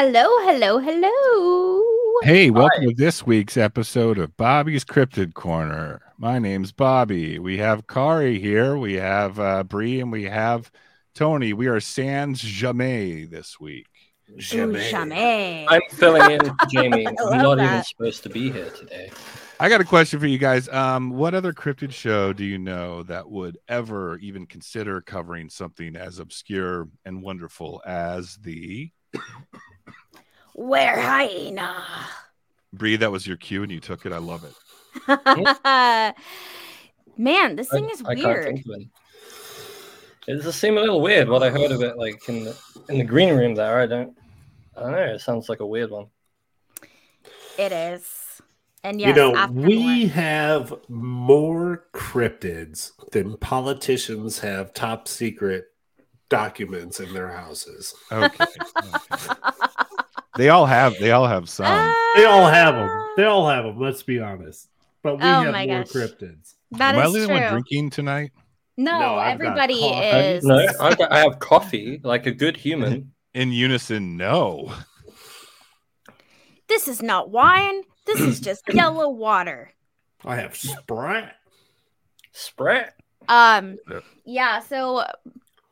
Hello, hello, hello. Hey, welcome to this week's episode of Bobby's Cryptid Corner. My name's Bobby. We have Kari here, we have uh, Bree, and we have Tony. We are sans jamais this week. Ooh, jamais. I'm filling in for Jamie. I I'm love not even supposed to be here today. I got a question for you guys. Um, what other cryptid show do you know that would ever even consider covering something as obscure and wonderful as the Where hyena? Bree? That was your cue, and you took it. I love it. Man, this thing is I can't weird. think of any. It does seem a little weird what I heard of it like in the in the green room there. I don't I don't know, it sounds like a weird one. It is. And yes, you know, we have more cryptids than politicians have top secret documents in their houses. Okay. okay. they all have. They all have some. They all have them. They all have them. Let's be honest. But we Oh have my more gosh. cryptids. That Am I is the only one drinking tonight? No, No, I've got everybody coffee. Is. no, I, got- I have coffee like a good human. In unison, no. This is not wine. This is just yellow water. I have Sprite. Spread. Um, Yep. yeah. So,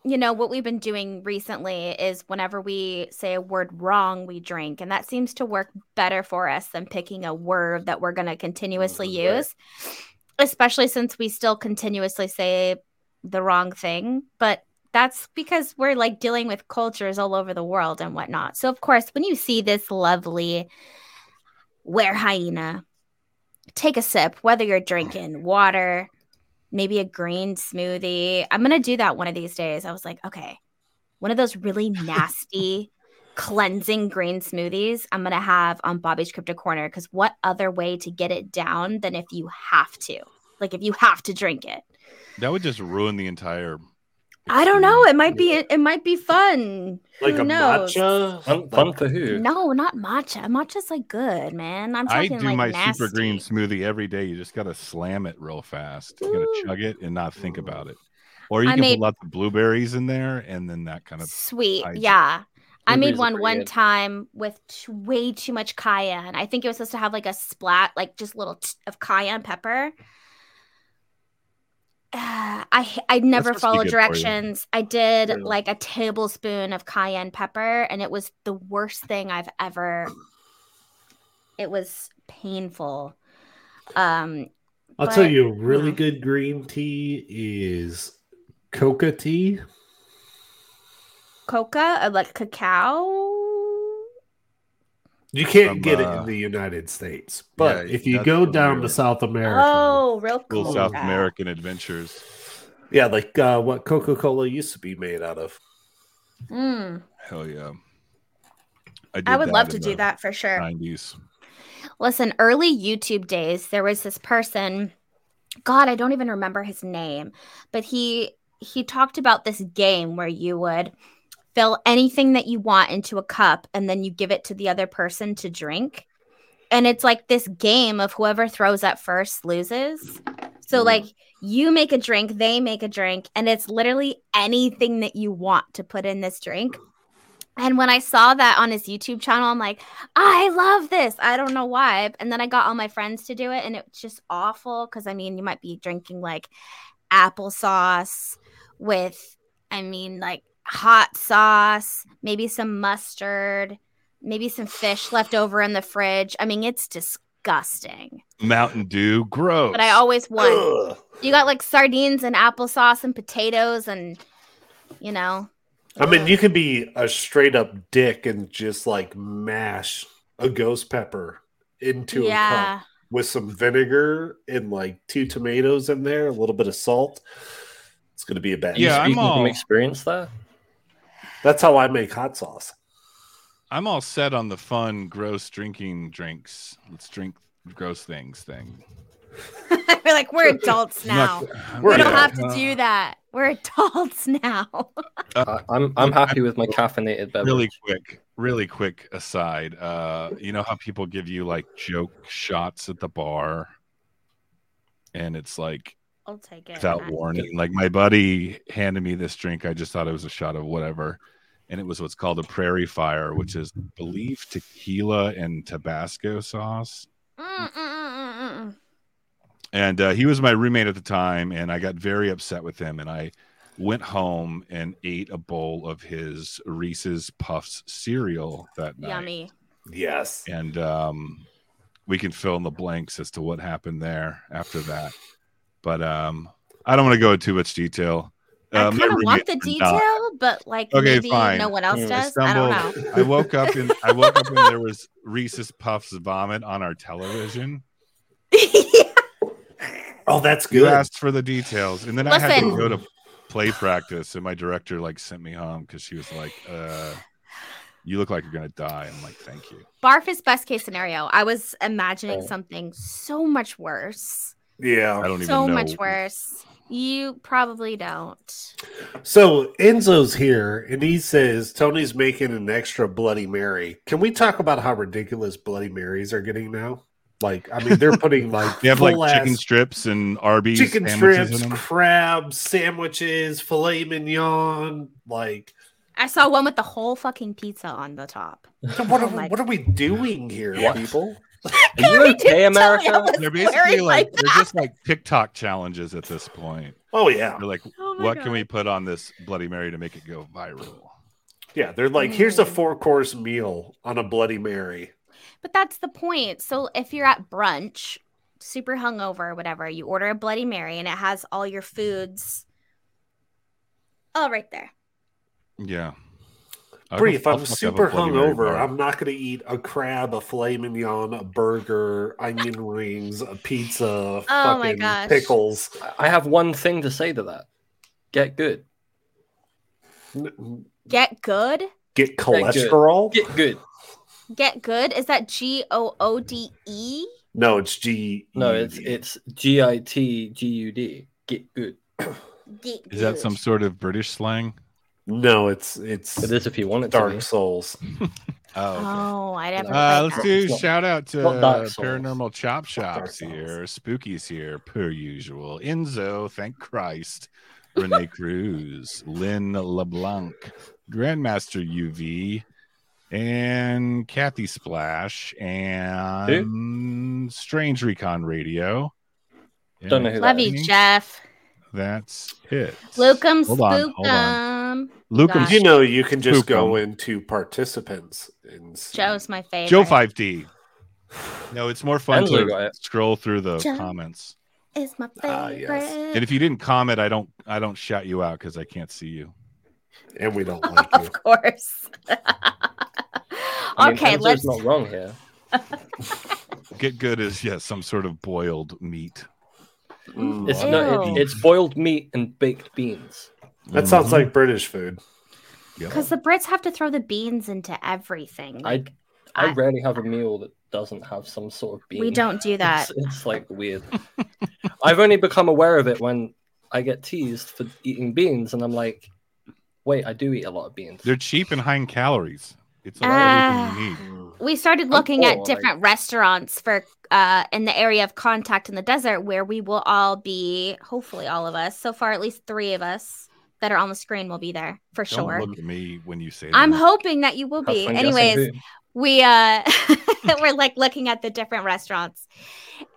you know, what we've been doing recently is whenever we say a word wrong, we drink, and that seems to work better for us than picking a word that we're going to continuously mm-hmm, Right. use, especially since we still continuously say the wrong thing. But that's because we're like dealing with cultures all over the world and whatnot. So, of course, when you see this lovely were hyena, take a sip, whether you're drinking water, maybe a green smoothie. I'm gonna do that one of these days. I was like, okay, one of those really nasty cleansing green smoothies I'm gonna have on Bobby's Cryptid Corner because what other way to get it down than if you have to? Like if you have to drink it. That would just ruin the entire. I don't know. It might be it might be fun. Like Who a knows? matcha. Fun, fun for who? No, not matcha. Matcha's like good, man. I'm I talking do like my nasty. super green smoothie every day. You just gotta slam it real fast. You gotta chug it and not think about it. Or you I can made- put lots of blueberries in there, and then that kind of. Sweet. Yeah. I made one one good. time with t- way too much cayenne. I think it was supposed to have like a splat, like just little t- of cayenne pepper. Uh, I I never supposed to be followed good for you. directions. I did Yeah. like a tablespoon of cayenne pepper, and it was the worst thing I've ever. It was painful. Um, I'll tell you, a really yeah. good green tea is coca tea. coca, uh, like cacao. You can't From, get it uh, in the United States, but yeah, if you go down to South America, Oh, real cool. Little South American adventures. yeah, like uh, what Coca Cola used to be made out of. Mm, Hell yeah. I did would love to do that for sure. 90s. Listen, early YouTube days, there was this person. God, I don't even remember his name, but he he talked about this game where you would fill anything that you want into a cup and then you give it to the other person to drink. And it's like this game of whoever throws up first loses. So Mm. like you make a drink, they make a drink, and it's literally anything that you want to put in this drink. And when I saw that on his YouTube channel, I'm like, I love this. I don't know why. And then I got all my friends to do it, and it's just awful because I mean, you might be drinking like applesauce with, I mean, like hot sauce, maybe some mustard, maybe some fish left over in the fridge. I mean, it's disgusting. Mountain Dew, gross. But I always won. Ugh. You got like sardines and applesauce and potatoes, and you know, I mean, you could be a straight up dick and just like mash a ghost pepper into a cup with some vinegar and like two tomatoes in there, a little bit of salt. It's going to be a bad. Yeah, I'm Speaking all- from experience there. That's how I make hot sauce. I'm all set on the fun, gross drinking drinks. Let's drink gross things thing. We're like, we're adults I'm not- now. I'm We don't not- have to do that. We're adults now. I, I'm I'm happy with my caffeinated beverage. really quick really quick aside uh you know how people give you like joke shots at the bar and it's like I'll take it. without warning like my buddy handed me this drink i just thought it was a shot of whatever and it was what's called a prairie fire, which is believe tequila and Tabasco sauce. Mm, mm, mm. And uh, he was my roommate at the time, and I got very upset with him, and I went home and ate a bowl of his Reese's Puffs cereal that night. Yummy. Yes. and um, we can fill in the blanks as to what happened there after that. But um, I don't want to go into too much detail. I kind of want the did not. detail, but like Okay, maybe fine. no one else Mm, I I does. I don't know. I woke up and I woke up and there was Reese's Puffs vomit on our television. yeah. Oh, that's good. You good. asked for the details, and then I had to go to play practice, and my director like sent me home because she was like, uh, "You look like you're gonna die." I'm like, "Thank you." Barf is best case scenario. I was imagining Oh. something so much worse. Yeah, I Yeah. don't even So much worse. You probably don't. So Enzo's here and he says Tony's making an extra Bloody Mary. Can we talk about how ridiculous Bloody Marys are getting now? Like, I mean, they're putting like They have like chicken strips and Arby's chicken strips, in crabs, sandwiches, filet mignon. Like, I saw one with the whole fucking pizza on the top. what are, Oh what are we doing here, What? people? Are you okay, didn't tell me I America? They're basically my like they're just like TikTok challenges at this point. Oh yeah, They're like, Oh what God. can we put on this Bloody Mary to make it go viral? yeah. They're like, here's a Mm. four course meal on a Bloody Mary. But that's the point. So if you're at brunch, super hungover, whatever, you order a Bloody Mary and it has all your foods all right there. Yeah. I'll Bree, if I'll I'm fuck up a super Bloody Mary hungover. I'm not going to eat a crab, a filet mignon, a burger, onion rings, a pizza, Oh my fucking pickles. I have one thing to say to that. Get good. Get good. Get cholesterol? Get good. Get good. Is that G O O D E? No, it's G. No, it's it's G I T G U D. Get good. Get Is that some sort of British slang? No, it's it's It is if you want it Dark be. Souls. Oh, okay. Oh, I never. Uh, played let's that. do shout out to uh, Paranormal Chop Dark Shops here, Spooky's here, per usual. Enzo, thank Christ. Renee Cruz, Lynn LeBlanc, Grandmaster UV, and Kathy Splash, and Strange Recon Radio. Don't know who Love that you, is. Jeff. That's it. Locum Hold on, hold spookum. Lucum Gosh. You know, you can just go into participants and see. Joe's my favorite. Joe 5D. No, it's more fun to scroll through the Joe. comments. is my Ah, favorite. yes. And if you didn't comment, I don't I don't shout you out because I can't see you. and we don't like you. of course. I mean, okay, Enzo's let's. not wrong here. Get good is yes, some sort of boiled meat. Mm. It's no, Ew. it, it's boiled meat and baked beans. That sounds Mhm. like British food. Yep. Because the Brits have to throw the beans into everything. I Like, I I- rarely have a meal that doesn't have some sort of bean. we don't do that. It's, it's like weird. I've only become aware of it when I get teased for eating beans, and I'm like, wait, I do eat a lot of beans. They're cheap and high in calories. It's all Ah. everything you need. We started looking full, at like- different restaurants for uh in the area of contact in the desert where we will all be hopefully all of us so far at least three of us that are on the screen will be there for Don't sure look at me when you say i'm that. hoping that you will Have be anyways we uh we're like looking at the different restaurants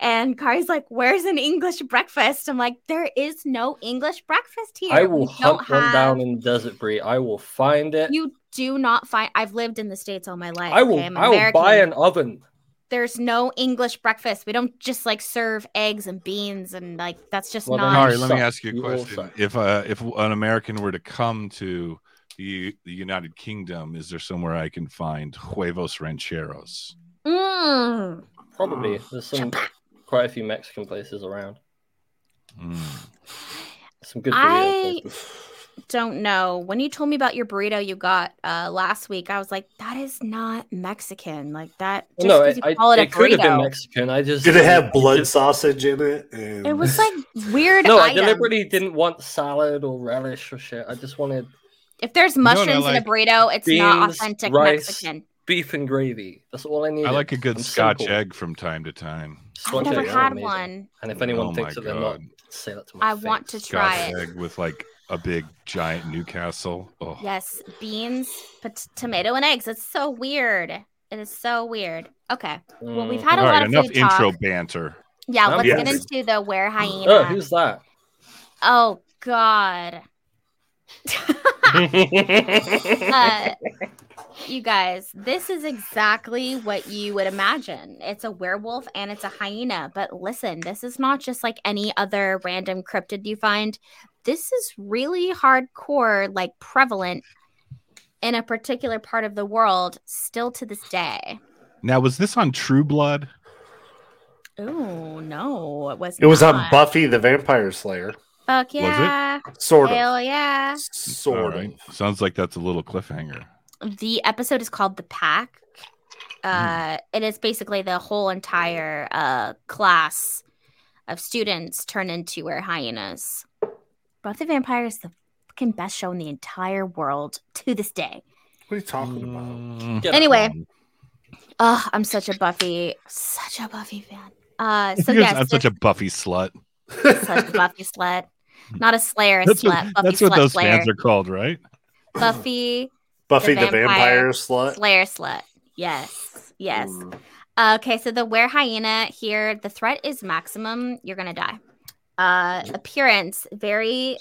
and Kari's like where's an english breakfast i'm like there is no english breakfast here I will We don't hunt one down have- in Desert Bree. I will find it. you do not find i've lived in the states all my life I will. okay? I'm I will buy an oven. There's no English breakfast. We don't just like serve eggs and beans and like that's just Well, then not. Kari, let me ask you a question. suck. If uh, if an American were to come to the, the United Kingdom, is there somewhere I can find huevos rancheros? Mm. Probably. There's some quite a few Mexican places around. Mm. Some good I- places. Don't know. When you told me about your burrito you got uh, last week, I was like, that is not Mexican. Like that. Just no, because it, you I, call it a it could have been. Mexican. I just Did it have blood sausage in it? And It was like weird. No, I deliberately didn't want salad or relish or shit. I just wanted If there's know what I mushrooms in a burrito, it's not authentic rice. Mexican. beef and gravy. That's all I need. I like a good I'm Scotch simple. egg from time to time. I've never had amazing. one. And if anyone Oh thinks my that they're not, say that to my I want to try Scotch it. egg with like a big giant Newcastle. Oh, Yes, beans, pot- tomato, and eggs. It's so weird. It is so weird. Okay. Well, we've had a All lot right, of enough food intro talk. banter. Yeah, I'm let's get yes. into the were Oh, who's that? Oh God. uh, you guys, this is exactly what you would imagine. It's a werewolf and it's a hyena. But listen, this is not just like any other random cryptid you find. This is really hardcore, like prevalent in a particular part of the world still to this day. Now, was this on True Blood? Oh no, it was It was on. Buffy the Vampire Slayer. Fuck it? yeah. Sort of. Hell yeah. Sort All of. right. Sounds like that's a little cliffhanger. the episode is called the pack uh it is basically the whole entire uh class of students turn into were hyenas buffy the vampire is the fucking best show in the entire world to this day What are you talking about? Mm, Get Anyway. oh i'm such a buffy such a buffy fan uh so because yes I'm such a Buffy slut. such a buffy slut not a slayer a That's slut what, buffy that's what those slayer fans are called, right? buffy Buffy The the, vampire, vampire slut. slayer slut yes yes Mm. Okay, so the were hyena here, the threat is maximum. You're gonna die. Uh, appearance very,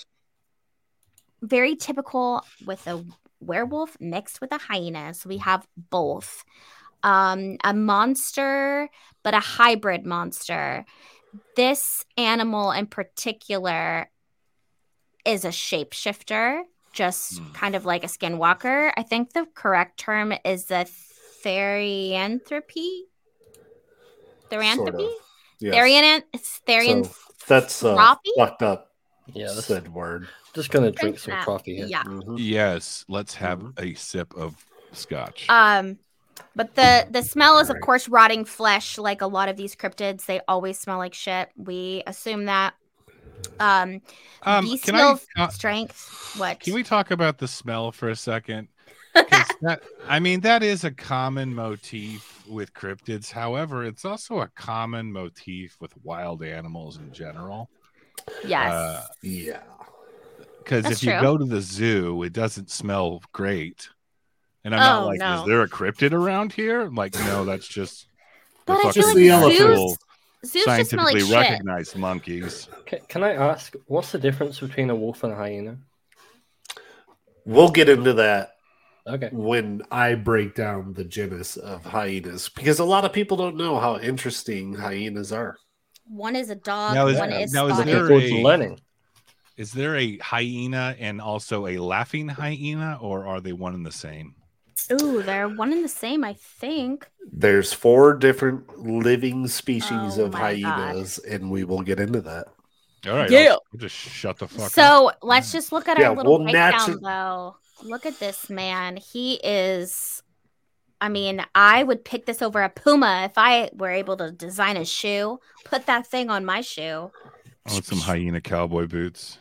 very typical with a werewolf mixed with a hyena. So we have both. Um, a monster, but a hybrid monster. This animal in particular is a shapeshifter, just Hmm. kind of like a skinwalker. I think the correct term is a therianthropy. Sort Therianthropy? of. Yes. Therian it's Therian So that's a Throppy? fucked up Yeah, that's said word. just gonna drink some Crap. coffee here. Yeah. Mhm. Yes. Let's have Mm-hmm. a sip of scotch. Um but the the smell is of course rotting flesh like a lot of these cryptids. They always smell like shit. We assume that. Um Um, can bestial I uh, strength. What? can we talk about the smell for a second? 'Cause that, I mean, that is a common motif with cryptids. However, it's also a common motif with wild animals in general. yes. uh, Yeah. Because if you true. go to the zoo, it doesn't smell great. And I'm not Oh, like, no. is there a cryptid around here? I'm like, no, that's just the But I fucking feel like the actual zoos just smell like scientifically shit. recognized monkeys. Ca- Can I ask, what's the difference between a wolf and a hyena? We'll get into that Okay. when I break down the genus of hyenas because a lot of people don't know how interesting hyenas are. One is a dog, Now, is- one is now, is there Looking forward to a- learning. Is there a hyena and also a laughing hyena, or are they one and the same? Ooh, they're one and the same, I think. There's four different living species Oh of my God. hyenas, and we will get into that. All right, Yeah. I'll, I'll just shut the fuck up. So let's just look at Yeah, our little we'll breakdown, natu- though. Look at this man. He is. I mean, I would pick this over a puma if I were able to design a shoe. Put that thing on my shoe. I want some hyena cowboy boots.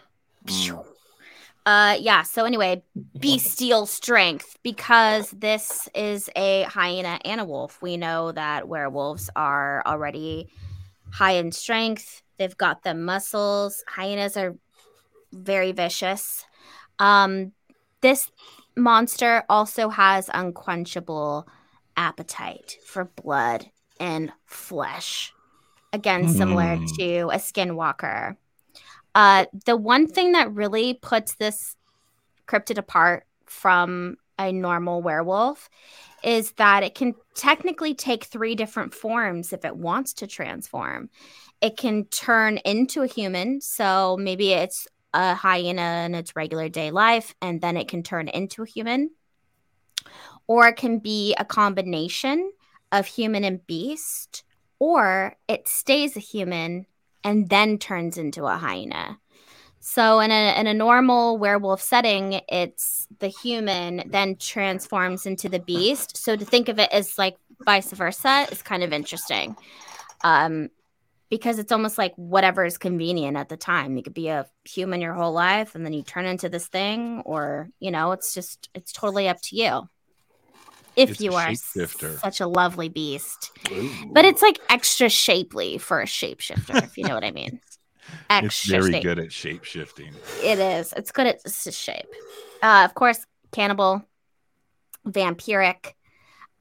Uh, yeah. So anyway, bestial strength because this is a hyena and a wolf. We know that werewolves are already high in strength. They've got the muscles. Hyenas are very vicious. Um, this monster also has unquenchable appetite for blood and flesh. Again, similar Hmm. to a skinwalker. Uh, the one thing that really puts this cryptid apart from a normal werewolf is that it can technically take three different forms if it wants to transform. It can turn into a human, so maybe it's a hyena in its regular day life, and then it can turn into a human. Or it can be a combination of human and beast, or it stays a human and then turns into a hyena. So in a in a normal werewolf setting, it's the human then transforms into the beast. So to think of it as like vice versa is kind of interesting. Um because it's almost like whatever is convenient at the time. You could be a human your whole life and then you turn into this thing or, you know, it's just it's totally up to you. If It's you are such a lovely beast. Ooh. But it's like extra shapely for a shapeshifter, if you know what I mean. It's very shape. good at shape shifting. It is. It's good at shape. Uh, of course, cannibal, vampiric,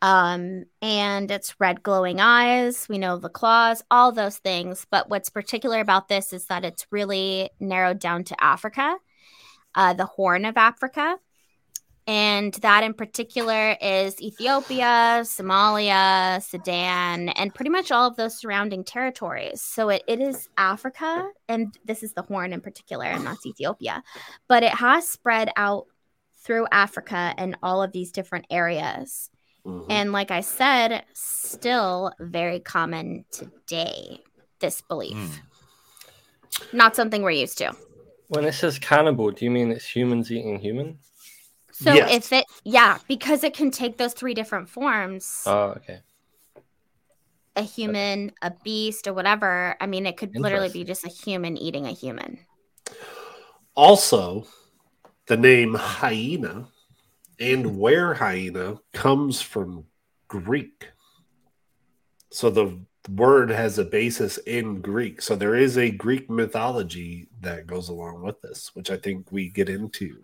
um, and it's red glowing eyes. We know the claws, all those things. But what's particular about this is that it's really narrowed down to Africa, uh, the Horn of Africa. And that in particular is Ethiopia, Somalia, Sudan, and pretty much all of those surrounding territories. So it, it is Africa, and this is the Horn in particular, and that's Ethiopia. But it has spread out through Africa and all of these different areas. Mhm. And like I said, still very common today, this belief. Mm. Not something we're used to. When it says cannibal, do you mean it's humans eating human? So Yes. if it, yeah, because it can take those three different forms Oh, okay. a human, a beast, or whatever. I mean, it could literally be just a human eating a human. Also, the name hyena and where hyena comes from Greek. So the word has a basis in Greek. So there is a Greek mythology that goes along with this, which I think we get into.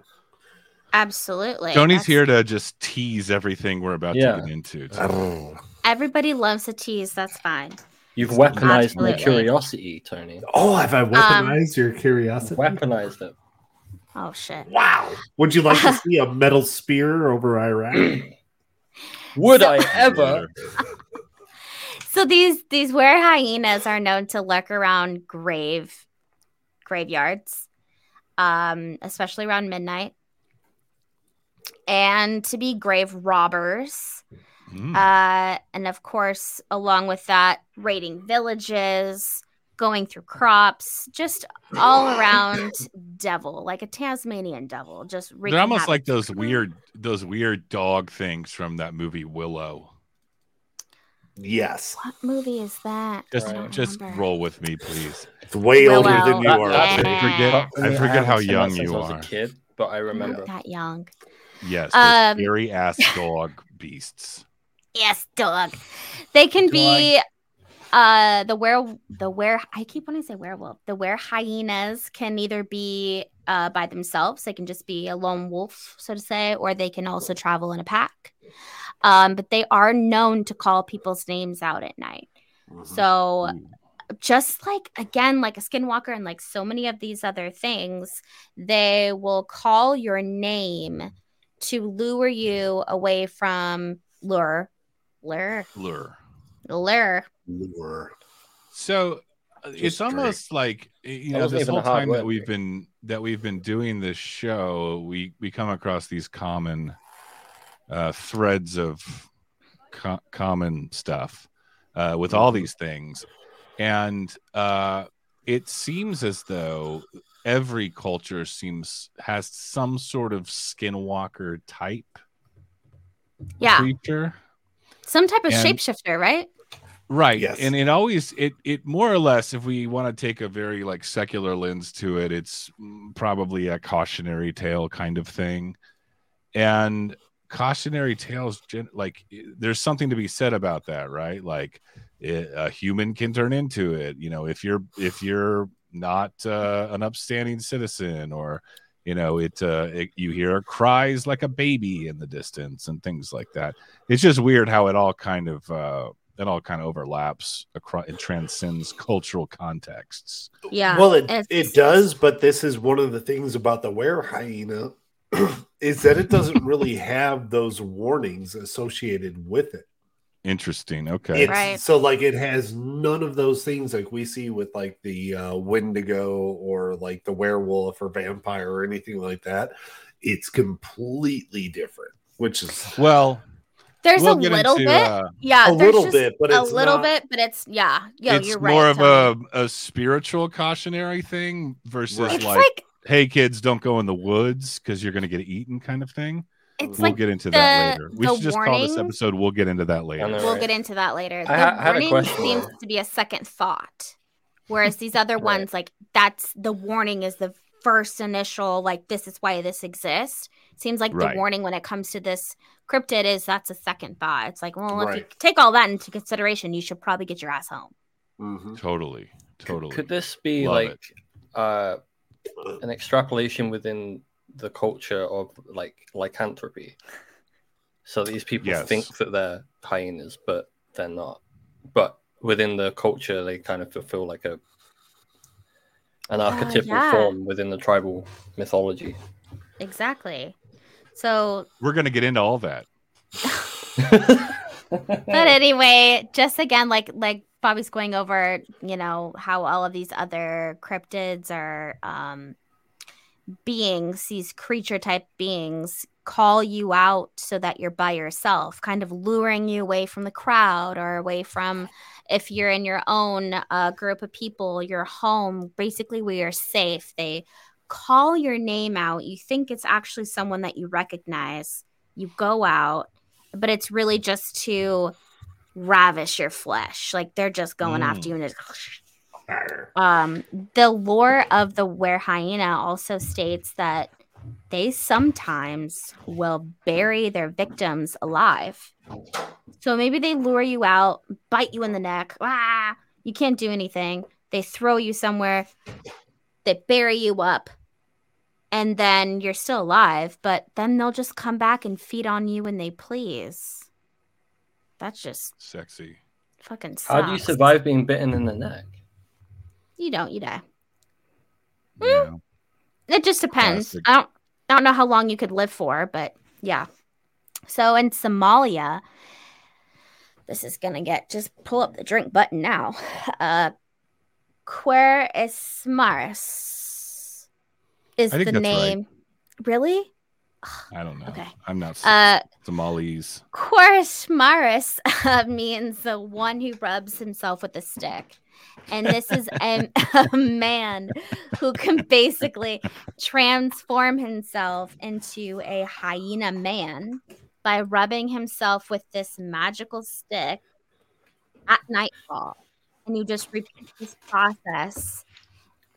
Absolutely. Tony's That's- here to just tease everything we're about Yeah. to get into. Oh, Everybody loves a tease. That's fine. You've weaponized my curiosity, Tony. Oh, have I weaponized um, your curiosity? Weaponized it. Oh shit. Wow. Would you like to see a metal spear over Iraq? Would So- I ever? So these these were hyenas are known to lurk around grave graveyards, um, especially around midnight, and to be grave robbers. Mm. Uh, and of course, along with that, raiding villages, going through crops, just all around devil, like a Tasmanian devil. Just They're almost havoc. like those weird, those weird dog things from that movie Willow. Yes. What movie is that? Just, I don't just roll with me, please. It's way Willow. older than you are. that's I a- Yeah. forget. I haven't forget how young since you I was are. a kid, but I remember. not that young. Yes, those Um, scary ass dog beasts. Yes, dog. They can be uh the where the were I keep wanting to say werewolf. The were hyenas can either be uh by themselves, they can just be a lone wolf, so to say, or they can also travel in a pack. Um, but they are known to call people's names out at night. Mhm. So just like again like a skinwalker and like so many of these other things they will call your name to lure you away from lure lure Lure. lure Lure. So uh, it's Just drink. almost like you know this whole time that we've been that we've been doing this show, we we come across these common uh, threads of co- common stuff uh, with all Mhm. these things, and uh, it seems as though every culture seems has some sort of skinwalker type yeah creature. some type of And- shapeshifter right right Yes. and it always it it more or less if we want to take a very like secular lens to it it's mm, probably a cautionary tale kind of thing. And cautionary tales like there's something to be said about that right? Like it, a human can turn into it you know if you're if you're not uh, an upstanding citizen or you know it, uh, it you hear cries like a baby in the distance and things like that. It's just weird how it all kind of uh it all kind of overlaps across it transcends cultural contexts yeah Well, it, It's- it does, but this is one of the things about the were hyena is that it doesn't really have those warnings associated with it. interesting okay Right. So, like, it has none of those things like we see with like the uh, Wendigo or like the werewolf or vampire or anything like that. It's completely different, which is well there's we'll a little into, bit uh, yeah a there's little just bit, but a little not- bit but it's yeah yo it's you're right. It's more right of Tony. a, a spiritual cautionary thing versus Right. like, like hey kids don't go in the woods because you're going to get eaten kind of thing it's we'll like get into that later we should just call this episode we'll get into that later know. We'll Right. get into that later. The I ha- had a warning seems to be a second thought, whereas these other Right. ones, like that's the warning is the first initial, like this is why this exists. Seems like Right. the warning when it comes to this cryptid is that's a second thought. It's like, well, if you take all that into consideration, you should probably get your ass home. Mhm. totally Totally. Could this be Love like uh, an extrapolation within the culture of like lycanthropy? So these people Yes. think that they're hyenas, but they're not. But within the culture, they kind of fulfill like a an archetypal yeah. form within the tribal mythology. Exactly. So, We're gonna get into all that. but anyway, just again, like like Bobby's going over, you know, how all of these other cryptids are um, beings, these creature type beings, call you out so that you're by yourself, kind of luring you away from the crowd or away from if you're in your own uh, group of people, your home, basically where you're safe. They call your name out. You think it's actually someone that you recognize. You go out, but it's really just to ravish your flesh. Like they're just going Mm. after you and it's um, the lore of the were hyena also states that they sometimes will bury their victims alive. So maybe they lure you out, bite you in the neck. Ah, you can't do anything. They throw you somewhere. They bury you up. And then you're still alive, but then they'll just come back and feed on you when they please. That's just Sexy. fucking sucks. How do you survive being bitten in the neck? You don't, you die. Yeah. It just depends. Classic. I don't I don't know how long you could live for, but yeah. So in Somalia, this is gonna get just pull up the drink button now. Uh Qori ismaris is the that's right. name. Really? I don't know. Okay. I'm not Uh Somalis. Qori ismaris uh, means the one who rubs himself with a stick. And this is a, a man who can basically transform himself into a hyena man by rubbing himself with this magical stick at nightfall. And you just repeat this process.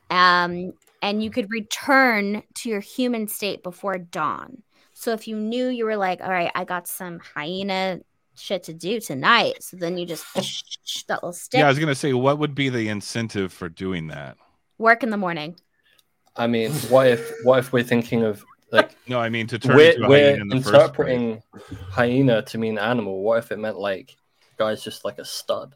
Um, and you could return to your human state before dawn. So if you knew you were like, all right, I got some hyena shit to do tonight, so then you just oh. that little stick Yeah, I was gonna say, what would be the incentive for doing that? work in the morning. I mean, what if what if we're thinking of like No, I mean to turn we're, into a we're hyena in the first interpreting hyena to mean animal? What if it meant like guy's just like a stud?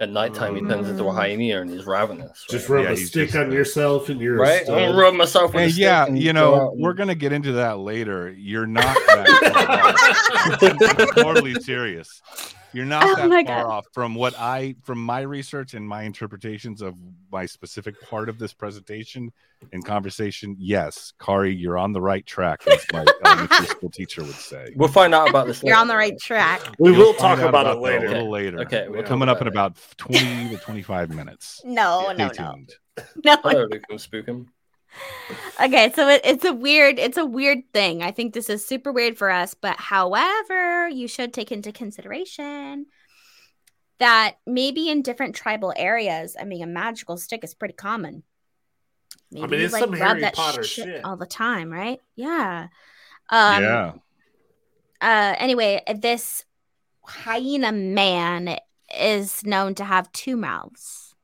At nighttime, he turns into a Mm. hyena and he's ravenous. Just rub Yeah, a stick just on yourself and you're a right? stud. I'll rub myself with Hey, a stick yeah, and you know, out we're gonna get into that later. You're not that far. I'm totally serious. You're not Oh that far God. off from what I from my research and my interpretations of my specific part of this presentation and conversation. Yes, Kari, you're on the right track, as my elementary school teacher would say. We'll find out about this. You're on the right track. We You'll will talk out about, it that a later. little later. Okay, we're Yeah. talk coming up in it. about 20 to 25 minutes. No, Stay no, no, tuned. no. Hello, Luke and Spookum. Okay, so it, it's a weird, it's a weird thing. I think this is super weird for us, but however, you should take into consideration that maybe in different tribal areas, I mean, a magical stick is pretty common. Maybe mean, you, it's some Harry Potter shit shit. all the time, right? Yeah. Um, yeah. uh anyway this hyena man is known to have two mouths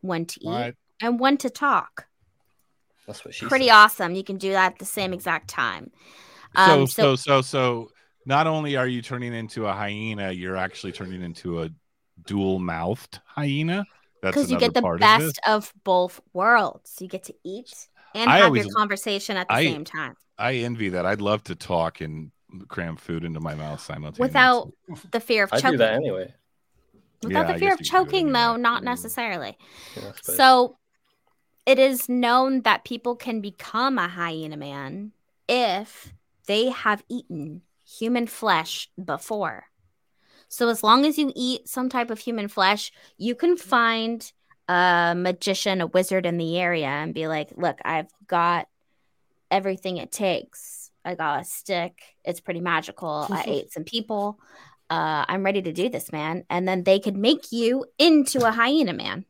one to eat What? and one to talk That's what she pretty said. awesome you can do that at the same exact time So, Um, so, so- so, so, not only are you turning into a hyena, you're actually turning into a dual mouthed hyena. That's because you get the part of best of, both worlds you get to eat and I have always- your conversation at the I- same time I envy that. I'd love to talk and cram food into my mouth simultaneously. without the fear of choking. I do choking that anyway. without Yeah, the fear of you could do it choking anyway. though not Mm. necessarily Yeah, So it is known that people can become a hyena man if they have eaten human flesh before. So as long as you eat some type of human flesh, you can find a magician, a wizard in the area and be like, "Look, I've got everything it takes. I got a stick. It's pretty magical. I ate some people. Uh, I'm ready to do this, man." And then they could make you into a hyena man.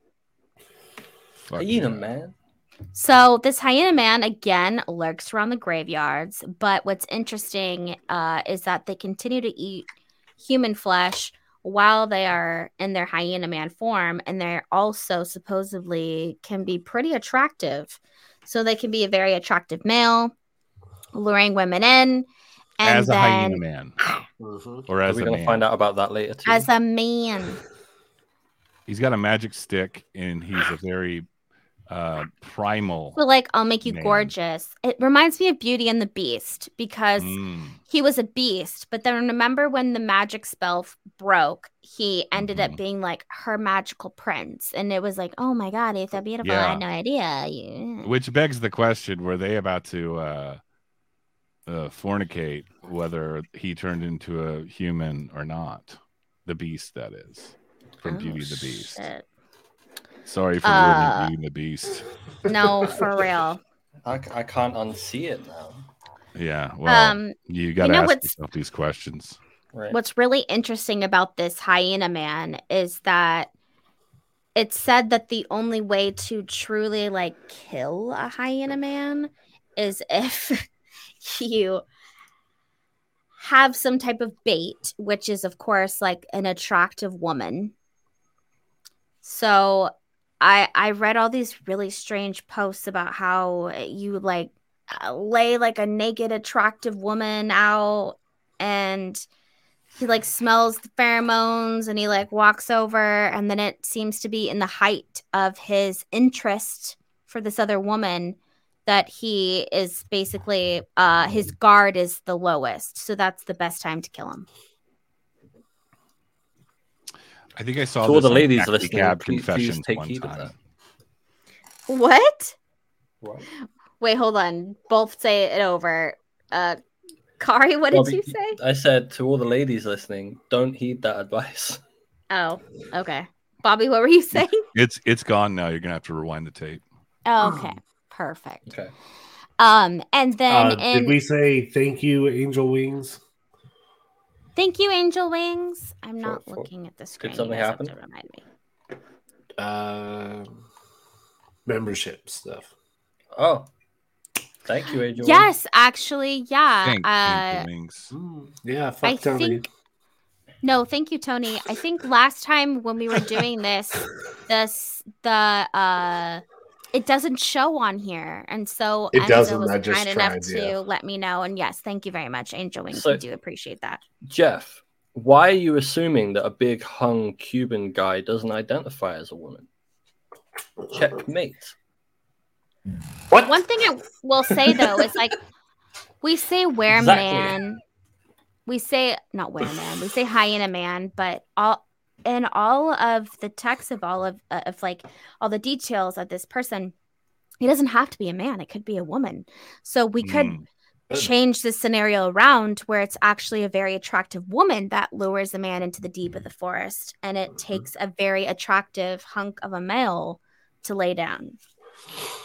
Fuck hyena yeah. man. So this hyena man again lurks around the graveyards, but what's interesting uh, is that they continue to eat human flesh while they are in their hyena man form and they're also supposedly can be pretty attractive so they can be a very attractive male luring women in and as a then hyena man Mhm. or as we a going to man. find out about that later too? as a man He's got a magic stick and he's a very uh primal. so like i'll make you gorgeous it reminds me of beauty and the beast because Mm, he was a beast but then remember when the magic spell broke he ended Mhm. up being like her magical prince and it was like oh my god he's so beautiful i had no idea which begs the question: Were they about to uh, uh, fornicate whether he turned into a human or not? The beast, that is, from Oh, Beauty and the Beast. shit. Sorry for Uh, ruining Beauty and the Beast. no for real I, I can't unsee it now. Yeah, well, um you got to know ask yourself these questions. Right. what's really interesting about this hyena man is that it's said that the only way to truly like kill a hyena man is if you have some type of bait which is of course like an attractive woman so i i read all these really strange posts about how you like uh, lay like a naked attractive woman out and he like smells the pheromones and he like walks over and then it seems to be in the height of his interest for this other woman that he is basically uh his guard is the lowest. So that's the best time to kill him I think I saw To all this the ladies Taxi listening, Cab please- please take one heed of that. what What? wait hold on both say it over uh kari what did Bobby, you say I said to all the ladies listening, don't heed that advice. oh okay bobby what were you saying It's it's gone now. You're gonna have to rewind the tape. okay perfect Okay. um and then Uh, in did we say thank you, Angel Wings? Thank you, Angel Wings. I'm not for- looking at the screen. You something guys happen? to remind me. Uh, membership stuff. Oh, thank you, Angel. Yes, actually, yeah. Thank Uh, Angel Wings. Mm, yeah, fuck I Tony. think. No, thank you, Tony. I think last time when we were doing this, this the uh, it doesn't show on here, and so It Enzo doesn't, was I just kind enough tried, to yeah. let me know. And yes, thank you very much, Angel Wings. So- we do appreciate that. Jeff, why are you assuming that a big hung Cuban guy doesn't identify as a woman? Checkmate. What? One thing I will say though is like we say were Exactly. man, we say not were man, we say hyena man, but all in all of the text of all of uh, of like all the details of this person, he doesn't have to be a man; it could be a woman. So we could Mm. change the scenario around where it's actually a very attractive woman that lures a man into the deep of the forest, and it takes a very attractive hunk of a male to lay down.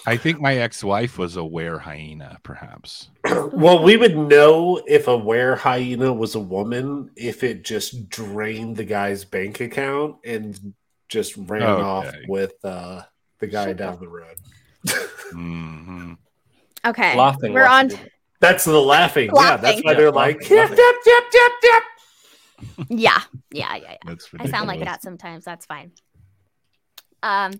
I think my ex-wife was a were hyena, perhaps. well, we would know if a were hyena was a woman if it just drained the guy's bank account and just ran off with uh, the guy Shut down the road. hmm Okay, Laughing. we're while on. she. That's the laughing. Yeah, that's why Yeah, they're laughing, like, yep, laughing. yep, yep, yep, yep. Yeah, yeah, yeah, yeah. That's I sound like ridiculous. that sometimes. That's fine. Um,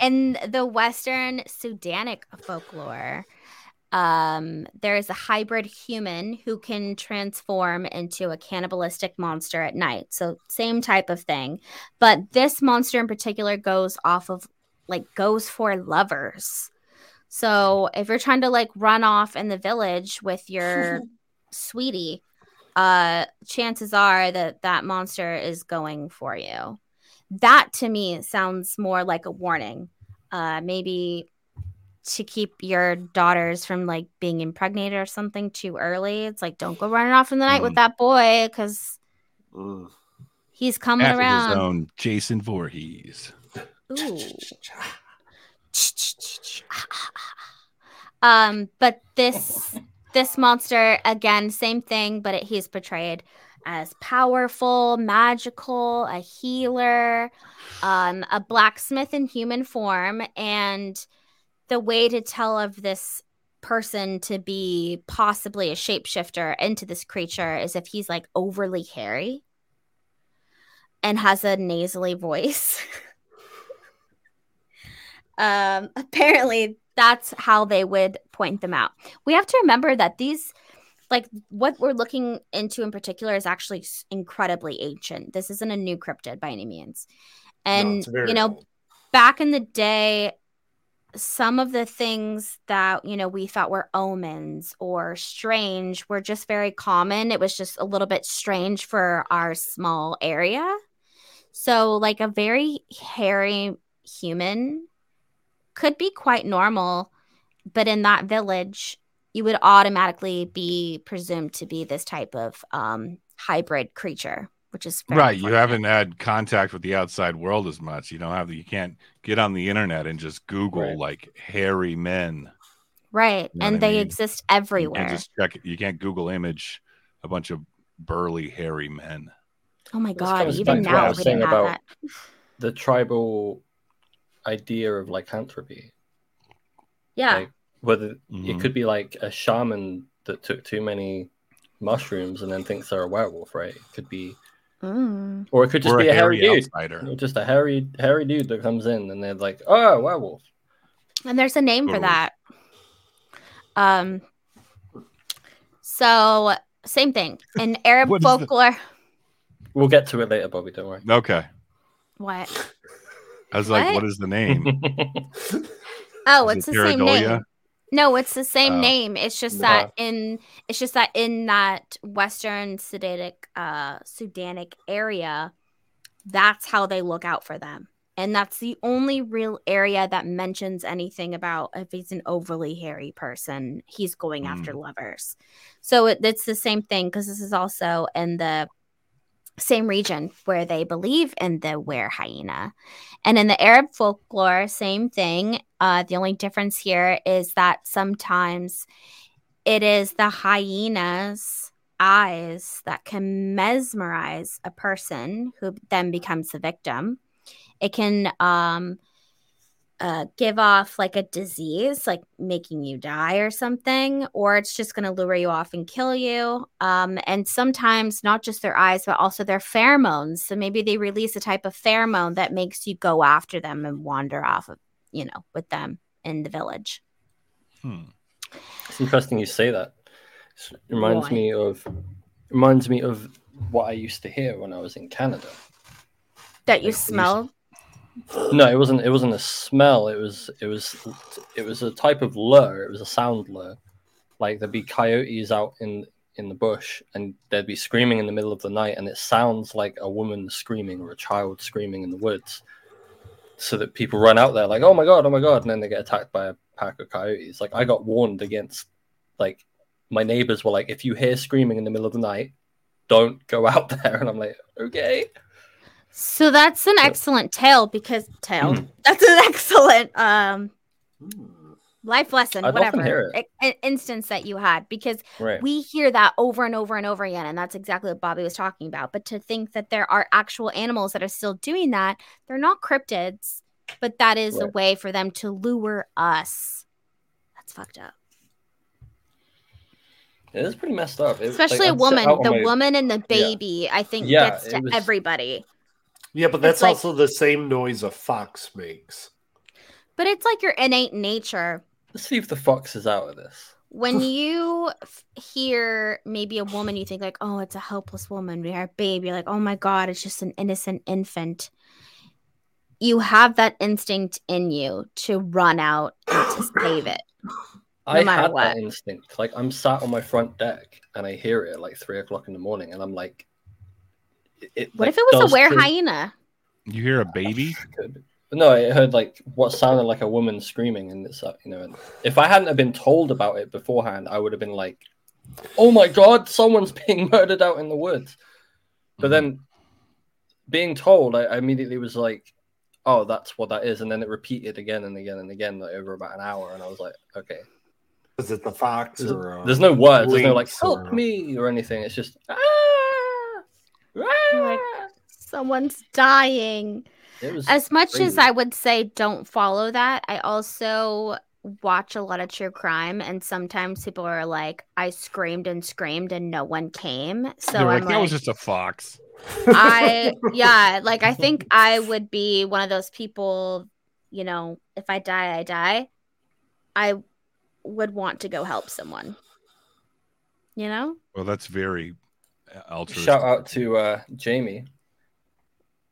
in the Western Sudanic folklore, um, there is a hybrid human who can transform into a cannibalistic monster at night. So same type of thing, but this monster in particular goes off of like goes for lovers. So if you're trying to like run off in the village with your sweetie, uh, chances are that that monster is going for you that to me sounds more like a warning uh maybe to keep your daughters from like being impregnated or something too early it's like don't go running off in the night with Mm. that boy because he's coming After his around own Jason Voorhees. Ooh. um but this this monster again same thing but it, he's portrayed as powerful magical a healer um a blacksmith in human form and the way to tell of this person to be possibly a shapeshifter into this creature is if he's like overly hairy and has a nasally voice. um, apparently, that's how they would point them out. We have to remember that these, like what we're looking into in particular, is actually incredibly ancient. This isn't a new cryptid by any means. And, very you know, old. back in the day, some of the things that you know we thought were omens or strange were just very common it was just a little bit strange for our small area so like a very hairy human could be quite normal but in that village you would automatically be presumed to be this type of um, hybrid creature which is right you haven't had contact with the outside world as much. You don't have you can't get on the internet and just google Right. like hairy men. Right You know and they mean? exist you everywhere. can't just check it you can't google image a bunch of burly hairy men. Oh my god even back to what I now was we didn't saying have about- that. The tribal idea of lycanthropy. yeah. Like whether Mhm. it could be like a shaman that took too many mushrooms and then thinks they're a werewolf, right? It could be, Mm. or it could just or be a hairy, dude. outsider Just a hairy, hairy dude that comes in and they're like, "Oh, werewolf." And there's a name for that. Um so same thing. In Arab What is the- folklore We'll get to it later, Bobby. Don't worry. okay what? i was like What? what is the name Oh, Is it's it the same name. No, it's the same Oh. name. It's just that in it's just that in that Western Sudanic uh Sudanic area, that's how they look out for them. And that's the only real area that mentions anything about if he's an overly hairy person, he's going after lovers. So it, it's the same thing because this is also in the same region where they believe in the were hyena. And in the Arab folklore, same thing. Uh, the only difference here is that sometimes it is the hyena's eyes that can mesmerize a person who then becomes the victim. It can um, uh, give off like a disease, like making you die or something, or it's just going to lure you off and kill you. Um, and sometimes not just their eyes, but also their pheromones. So maybe they release a type of pheromone that makes you go after them and wander off of, you know, with them in the village. Hmm. It's interesting you say that. It reminds Why? me of reminds me of what I used to hear when I was in Canada. That you Like, smell. No, it wasn't. It wasn't a smell. It was. It was. It was a type of lure. It was a sound lure. Like there'd be coyotes out in in the bush, and they'd be screaming in the middle of the night, and it sounds like a woman screaming or a child screaming in the woods. So that people run out there like, "Oh my god, oh my god!" and then they get attacked by a pack of coyotes. Like I got warned against. Like my neighbors were like, "If you hear screaming in the middle of the night, don't go out there." And I'm like, "Okay." So that's an Yeah. excellent tale because tale. Mm. That's an excellent um life lesson, I'd whatever hear it. i- i- instance that you had because Right. we hear that over and over and over again and that's exactly what bobby was talking about but to think that there are actual animals that are still doing that they're not cryptids but that is a way for them to lure us that's fucked up It is pretty messed up. It- especially a I'd sit woman the my- woman and the baby i think Yeah, gets to was- everybody Yeah, but that's like- also the same noise a fox makes. but it's like your innate nature Let's see if the fox is out of this. when you hear maybe a woman you think like oh it's a helpless woman we are a baby you're like oh my god it's just an innocent infant you have that instinct in you to run out and to save it I had what. that instinct. Like I'm sat on my front deck and I hear it at like three o'clock in the morning, and I'm like, it- it, what like, if it was a were trigger- hyena you hear a baby No, I heard like what sounded like a woman screaming, and it's uh, you know, and if I hadn't have been told about it beforehand, I would have been like, "Oh my god, someone's being murdered out in the woods." But Mhm. then, being told, I, I immediately was like, "Oh, that's what that is," and then it repeated again and again and again, like over about an hour, and I was like, "Okay." Is it the fox There's, or uh, there's no words. There's no like "help or- me" or anything. It's just ah, Like- ah. someone's dying was as much as i would say don't follow that i also watch a lot of true crime, and sometimes people are like, "I screamed and screamed, and no one came." So They're I'm like, like, that was just a fox. I yeah, like I think I would be one of those people, you know, if I die, I die. I would want to go help someone. You know? Well, that's very altruistic. Shout out to uh, Jamie.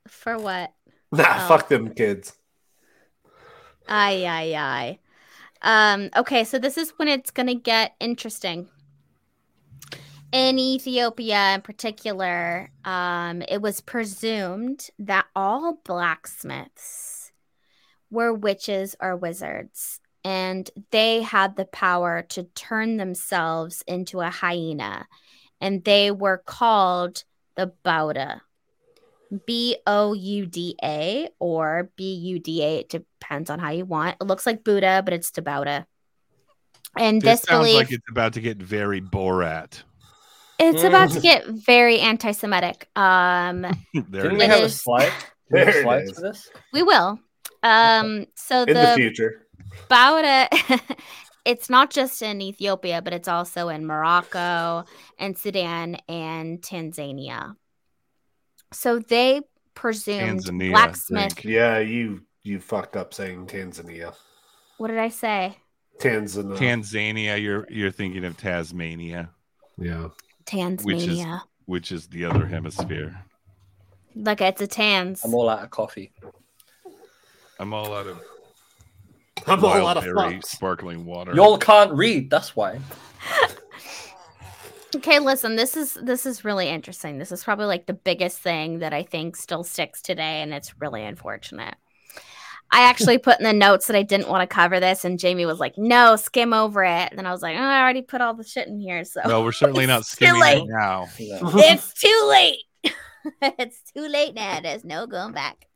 For what? Nah, Oh. fuck them kids. Aye, aye, aye. Um, okay, so this is when it's gonna get interesting. In Ethiopia, in particular, um, it was presumed that all blacksmiths were witches or wizards, and they had the power to turn themselves into a hyena, and they were called the Bauda. B O U D A or B U D A. It depends on how you want. It looks like Buddha, but it's Tabauda. And This this, sounds belief, like it's about to get very Borat. it's about to get very anti-Semitic. Um, there Didn't we It have a slide? We There it slides for this? we will. Um, so In the, the future. Bauda, it's not just in Ethiopia, but it's also in Morocco and Sudan and Tanzania. So they presumed Tanzania, blacksmith. Yeah, you you fucked up saying Tanzania. What did I say? Tanzania. Tanzania, you're you're thinking of Tasmania, yeah. Tanzania. which is the other hemisphere. Look, it's a Tans. I'm all out of coffee. I'm all out of I'm all wild out of berry fucks. sparkling water. Y'all can't read, that's why. Okay, listen, this is this is really interesting. This is probably like the biggest thing that I think still sticks today, and it's really unfortunate. I actually put in the notes that I didn't want to cover this, and Jamie was like, "No, skim over it." And then I was like, "Oh, I already put all the shit in here, so well, we're certainly not It's skimming it late. now. It's too late. it's too late now. There's no going back."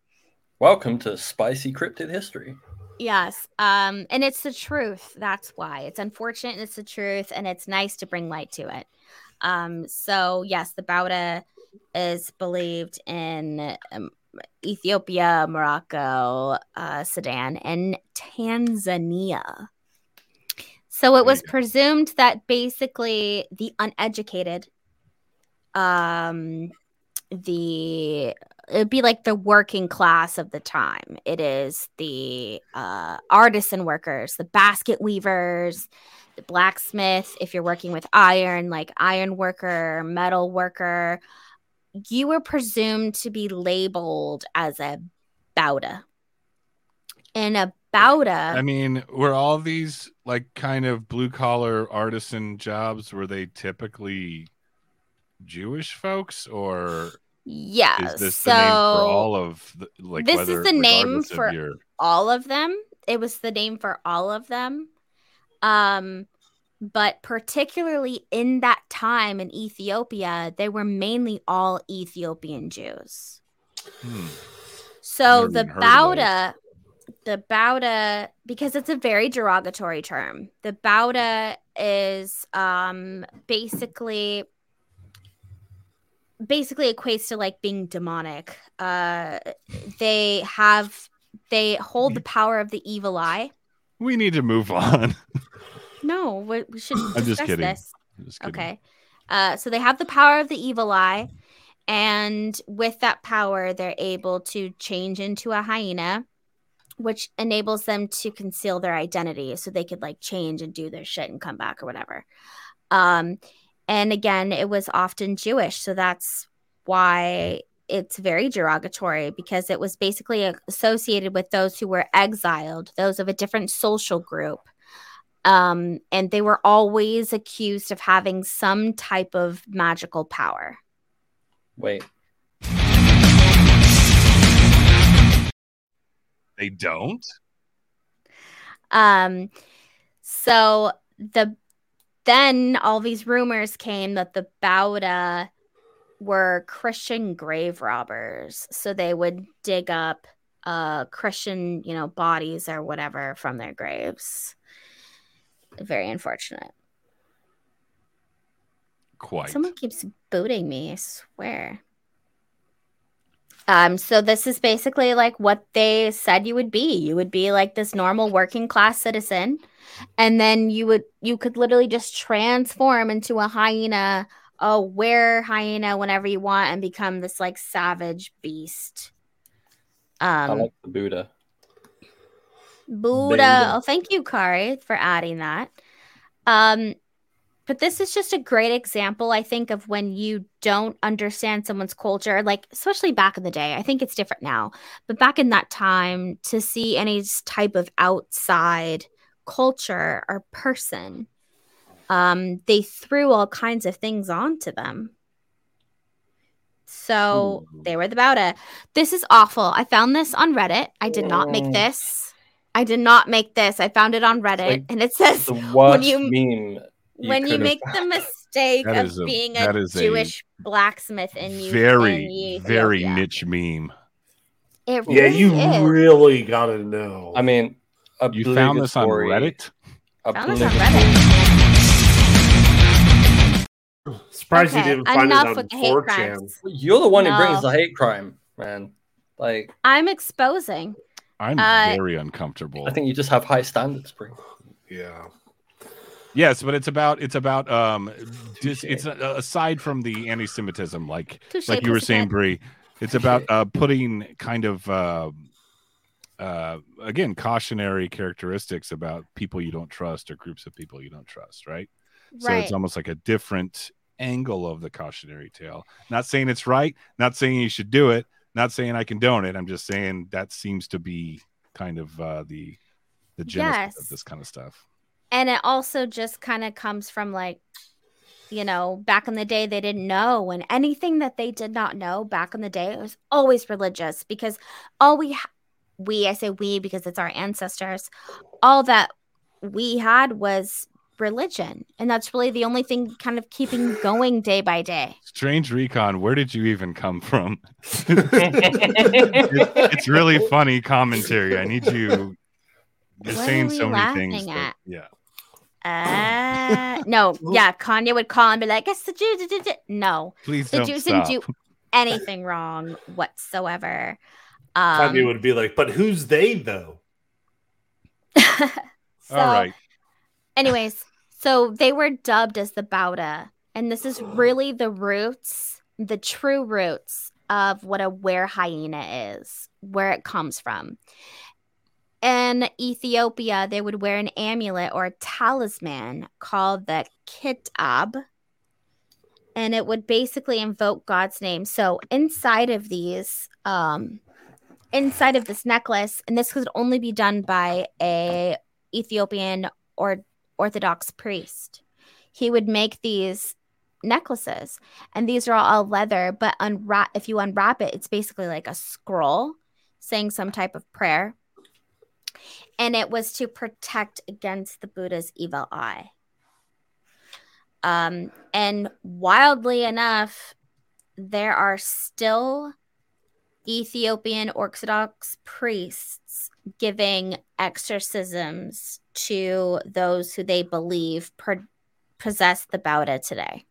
Welcome to Spicy Cryptid History. Yes. Um, and it's the truth. That's why. It's unfortunate and it's the truth, and it's nice to bring light to it. Um, so yes, the Bauda is believed in um, Ethiopia, Morocco, uh, Sudan, and Tanzania. So it was presumed that basically the uneducated, um, the it'd be like the working class of the time. It is the uh, artisan workers, the basket weavers, the blacksmith. If you're working with iron, like iron worker, metal worker, you were presumed to be labeled as a bauda. And a bauda, I mean, were all these like kind of blue collar artisan jobs were they typically Jewish folks or this so the name for all of the, like This is the name for- your all of them. It was the name for all of them. Um, but particularly in that time in Ethiopia, they were mainly all Ethiopian Jews. hmm, So the Bauda, the Bauda, because it's a very derogatory term. The Bauda is um basically basically equates to like being demonic. Uh they have they hold the power of the evil eye. we need to move on. No, we, we should I'm just kidding. this. Just kidding. Okay. Uh, so they have the power of the evil eye. And with that power, they're able to change into a hyena, which enables them to conceal their identity. So they could like change and do their shit and come back or whatever. Um, and again, it was often Jewish. So that's why it's very derogatory because it was basically associated with those who were exiled, those of a different social group um, and they were always accused of having some type of magical power. Wait, They don't? Um, so the then all these rumors came that the Bauda were Christian grave robbers. So they would dig up uh Christian, you know, bodies or whatever from their graves. Very unfortunate. Quite. Someone keeps booting me, I swear. Um, so this is basically like what they said you would be. You would be like this normal working class citizen, and then you would you could literally just transform into a hyena, a were hyena whenever you want, and become this like savage beast. Um, I like the Buddha. Buddha. Buddha. Oh, thank you, Qori, for adding that. Um, but this is just a great example, I think, of when you don't understand someone's culture, like especially back in the day. I think it's different now, but back in that time, to see any type of outside culture or person, um, they threw all kinds of things onto them. So Hmm. they were the Bauda. This is awful. I found this on Reddit. I did not make Mm. this. I did not make this. I found it on Reddit, like and it says The worst you- meme. You when you make the mistake of a- being a is a Jewish blacksmith and you very, very niche meme. It Yeah, really you is. really gotta know. I mean, You found this on Reddit? Found this on Reddit. Surprised Okay, you didn't find enough it on with the hate 4chan. crimes. You're the one who brings the hate crime, man. Like, I'm exposing. I'm Uh, very uncomfortable. I think you just have high standards, Bree. Yeah. Yes, but it's about it's about um dis, it's uh, aside from the anti-Semitism, like Touche, like you were saying. Bree. It's about uh putting kind of uh, uh again cautionary characteristics about people you don't trust or groups of people you don't trust, right? So it's almost like a different angle of the cautionary tale. Not saying it's right, not saying you should do it, not saying I condone it. I'm just saying that seems to be kind of uh the the genesis Yes. of this kind of stuff. And it also just kind of comes from like you know back in the day they didn't know and anything that they did not know back in the day it was always religious because all we ha- we i say we because it's our ancestors all that we had was religion and that's really the only thing kind of keeping going day by day Strange Recon, where did you even come from? It- it's really funny commentary. I need you. You're What are saying we so many things. laughing that- at? yeah. Uh, no yeah kanye would call and be like it's the jews did- did- did." no Please the don't jews stop. didn't do anything wrong whatsoever um Kanye would be like, but who's they though? so, All right. anyways, so they were dubbed as the Bauda, and this is really the roots, the true roots of what a were hyena is, where it comes from. In Ethiopia, they would wear an amulet or a talisman called the kitab, and it would basically invoke God's name. So inside of these, um, inside of this necklace, and this could only be done by a Ethiopian or Orthodox priest. He would make these necklaces, and these are all leather. But unwrap if you unwrap it, it's basically like a scroll saying some type of prayer, and it was to protect against the Buddha's evil eye. Um, and wildly enough, there are still Ethiopian Orthodox priests giving exorcisms to those who they believe per- possess the Bauda today.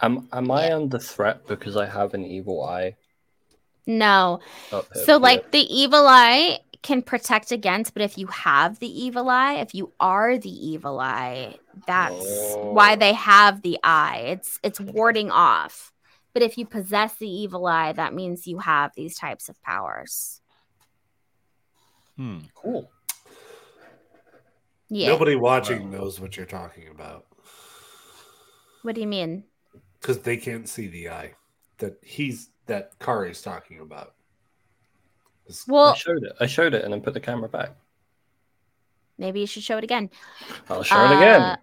Am am I under threat because I have an evil eye? No. up So, Peter? like, the evil eye can protect against, but if you have the evil eye, if you are the evil eye, that's why Oh. they have the eye. It's it's warding off. But if you possess the evil eye, that means you have these types of powers. Hmm. cool. Yeah. Nobody watching knows what you're talking about What do you mean? because they can't see the eye that he's that Qori's talking about. It's- I showed it. I showed it and then put the camera back. maybe you should show it again. I'll show it again. Uh,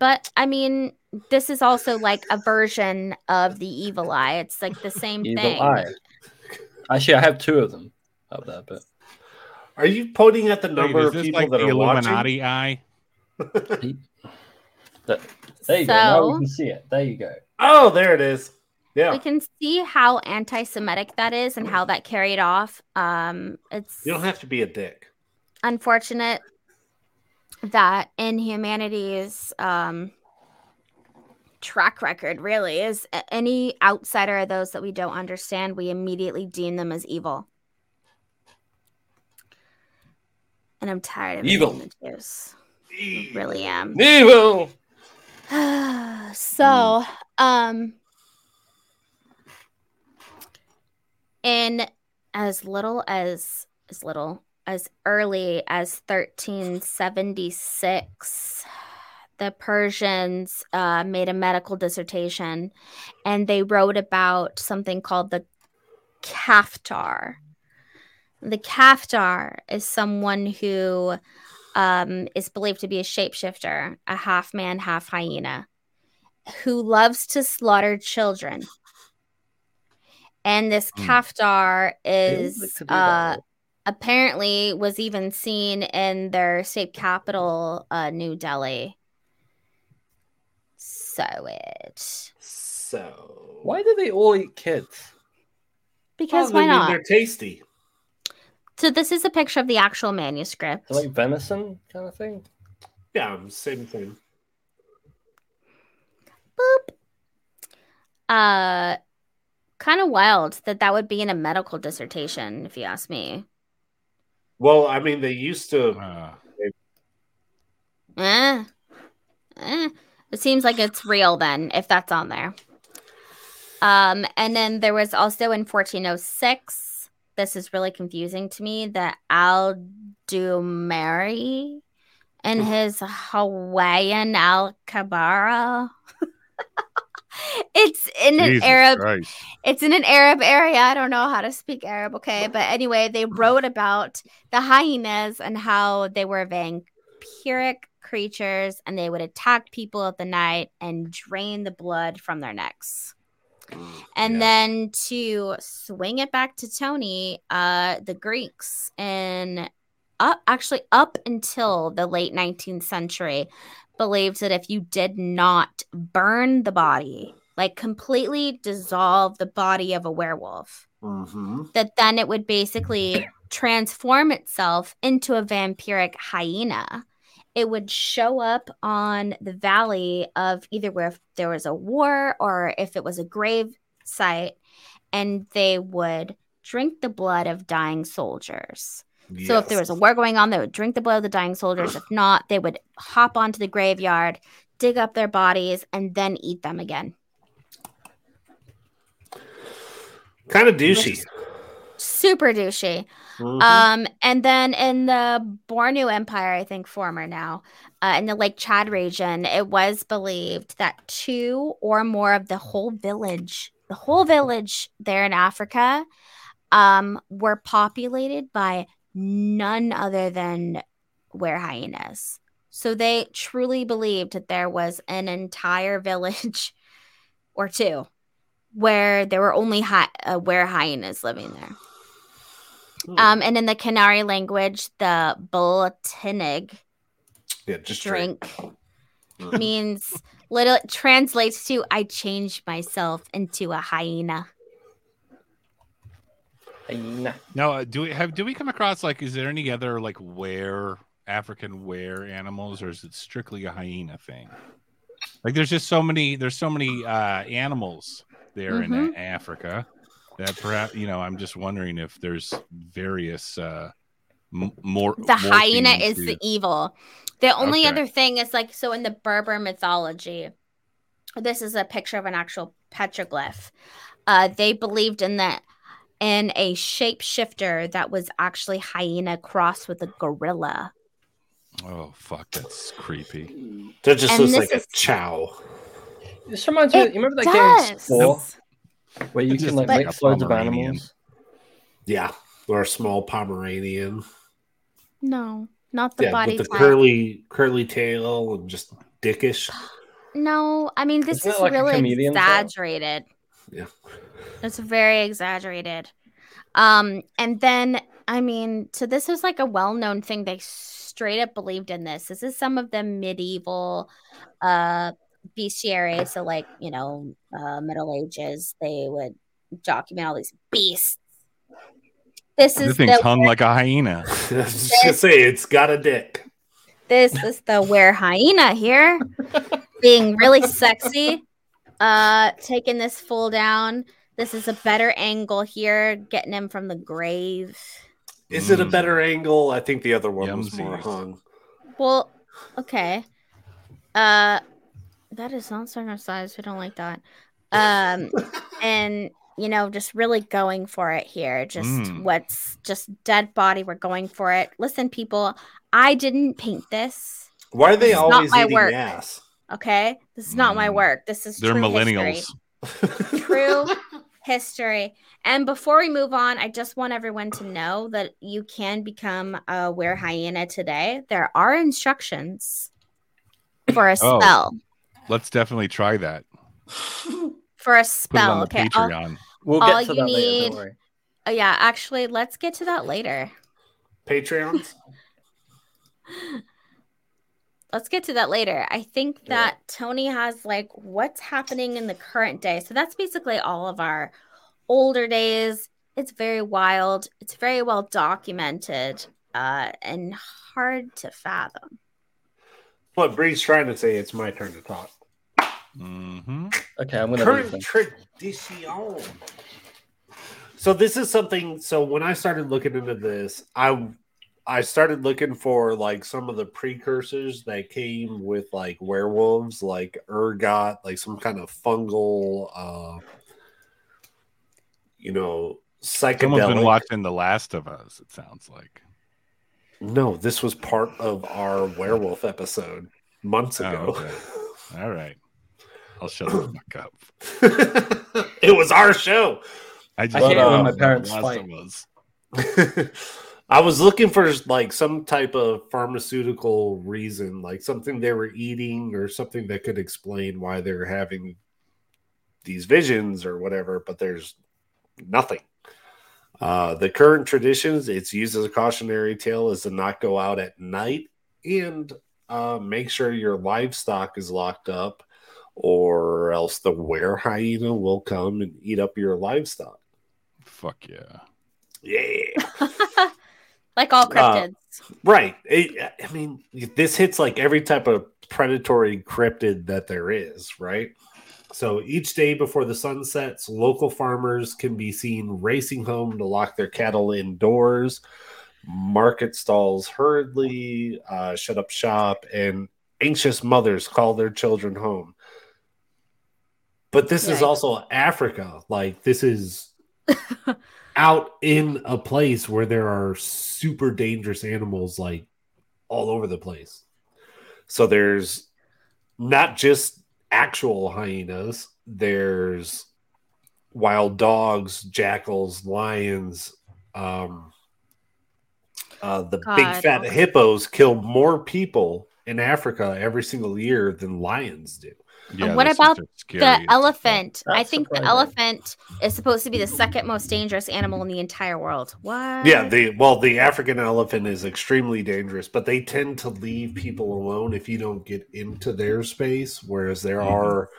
But I mean, this is also like a version of the evil eye. It's like the same Evil thing. eye. Actually, I have two of them up there, but Are you pointing at the number is of people like that the are watching? Illuminati eye? that, there you go. Now So- we can see it. There you go. Oh, there it is. Yeah, We can see how anti-Semitic that is and how that carried off. Um, it's you don't have to be a dick. unfortunate that in humanities um, track record really is any outsider of those that we don't understand, we immediately deem them as evil. And I'm tired of Evil. evil. images. I really am. Evil. so, um, in as little as as little as early as 1376, the Persians uh, made a medical dissertation, and they wrote about something called the kaftar. The kaftar is someone who um, is believed to be a shapeshifter, a half man, half hyena, who loves to slaughter children. And this Hmm. kaftar is like to do uh, apparently was even seen in their state capital, uh, New Delhi. So it So Why do they all eat kids? because Well, why not? They're tasty. So this is a picture of the actual manuscript. Like venison kind of thing. Yeah, same thing. Boop. Uh, kind of wild that that would be in a medical dissertation, if you ask me. Well, I mean, they used to. Uh, Eh. Eh. It seems like it's real then, if that's on there. Um, and then there was also in 1406, this is really confusing to me, that the Aldumari and his Hawaiian Al Kabara. it's in an Jesus Arab Christ. it's in an Arab area. I don't know how to speak Arab, okay? But anyway, they wrote about the hyenas and how they were vampiric creatures and they would attack people at the night and drain the blood from their necks. And Yeah. then to swing it back to Tony, uh, the Greeks and up actually up until the late 19th century believed that if you did not burn the body, like completely dissolve the body of a werewolf, Mm-hmm. that then it would basically transform itself into a vampiric hyena. It would show up on the valley of either where if there was a war or if it was a grave site, and they would drink the blood of dying soldiers. So if there was a war going on, they would drink the blood of the dying soldiers. If not, they would hop onto the graveyard, dig up their bodies, and then eat them again. kind of douchey. Super douchey. Mhm. Um, and then in the Bornu Empire, I think former now, uh, in the Lake Chad region, it was believed that two or more of the whole village, the whole village there in Africa, um, were populated by none other than were hyenas. So they truly believed that there was an entire village or two where there were only hy- uh, were hyenas living there. Hmm. Um, and in the Kanuri language, the bultungin yeah, just drink. drink Mhm. means little translates to I changed myself into a hyena. Hyena. Now, uh, do we have do we come across like is there any other like were African were animals, or is it strictly a hyena thing? Like, there's just so many. There's so many uh, animals there in Mhm. A- Africa that perhaps you know. I'm just wondering if there's various uh, m- more. The hyena is to- the evil. The only Okay. other thing is like so in the Berber mythology, this is a picture of an actual petroglyph. Uh, they believed in that in a shapeshifter that was actually hyena crossed with a gorilla. Oh fuck, that's creepy. That just And looks like is- a chow. This reminds me. It You remember that game does. Spore, where you It's can just like like mix loads of animals. Yeah, or a small Pomeranian. No, not the yeah, body with the type. curly curly tail and just dickish. No, I mean this Isn't it is like really exaggerated. tail? Exaggerated. Yeah. It's very exaggerated. Um, and then I mean, so this was like a well-known thing. They straight up believed in this. This is some of the medieval uh bestiary. So like, you know, uh middle ages, they would document all these beasts. This This is thing's the hung like a hyena. I was just say it's got a dick. this is the where hyena here being really sexy Uh, taking this full down. This is a better angle here, getting him from the grave. Is it a Mm. better angle? I think the other one was more hung. Well, okay. Uh, that is not circumcised. We don't like that. Um, and you know, just really going for it here. Just Mm. what's just dead body. We're going for it. Listen, people, I didn't paint this. Why are they It's not always my eating work. ass? Okay, this is not my Mm. work. This is They're true millennials. history. True history. And before we move on, I just want everyone to know that you can become a were hyena today. There are instructions for a Oh. spell. Let's definitely try that. For a Put it spell. on the Okay. I'll- Patreon. We'll All get to you that later. need- Don't worry. oh, yeah, actually, let's get to that later. Patreons? Let's get to that later. I think Yeah. that Tony has like what's happening in the current day. So that's basically all of our older days. It's very wild. It's very well documented uh, and hard to fathom. What Bree's trying to say, it's my turn to talk. Mm-hmm. Okay, I'm gonna Current tradition. So this is something. So when I started looking into this, I I started looking for like some of the precursors that came with like werewolves, like ergot, like some kind of fungal, uh, you know, Someone's been watching The Last of Us. It sounds like. No, this was part of our werewolf episode months Oh, ago. okay. All right. I'll shut the fuck up. it was our show. I just I hate it when love my The parents Last fight. of Us. I was looking for like some type of pharmaceutical reason, like something they were eating or something that could explain why they're having these visions or whatever, but there's nothing. Uh, the current traditions, it's used as a cautionary tale, is to not go out at night and uh, make sure your livestock is locked up, or else the were hyena will come and eat up your livestock. Fuck yeah. Yeah. like all Uh, cryptids. Right. It, I mean, this hits like every type of predatory cryptid that there is, right? So each day before the sun sets, local farmers can be seen racing home to lock their cattle indoors. Market stalls hurriedly uh, shut up shop, and anxious mothers call their children home. But this is also Africa. Like, this is out in a place where there are super dangerous animals like all over the place. So there's not just actual hyenas, there's wild dogs, jackals, lions. Um, uh, the big fat hippos kill more people in Africa every single year than lions do. Yeah. what about things are the as fuck. elephant. I That's think the elephant is supposed to be the second most dangerous animal in the entire world. What? Yeah, the well, the African elephant is extremely dangerous, but they tend to leave people alone if you don't get into their space. Whereas there Mhm. are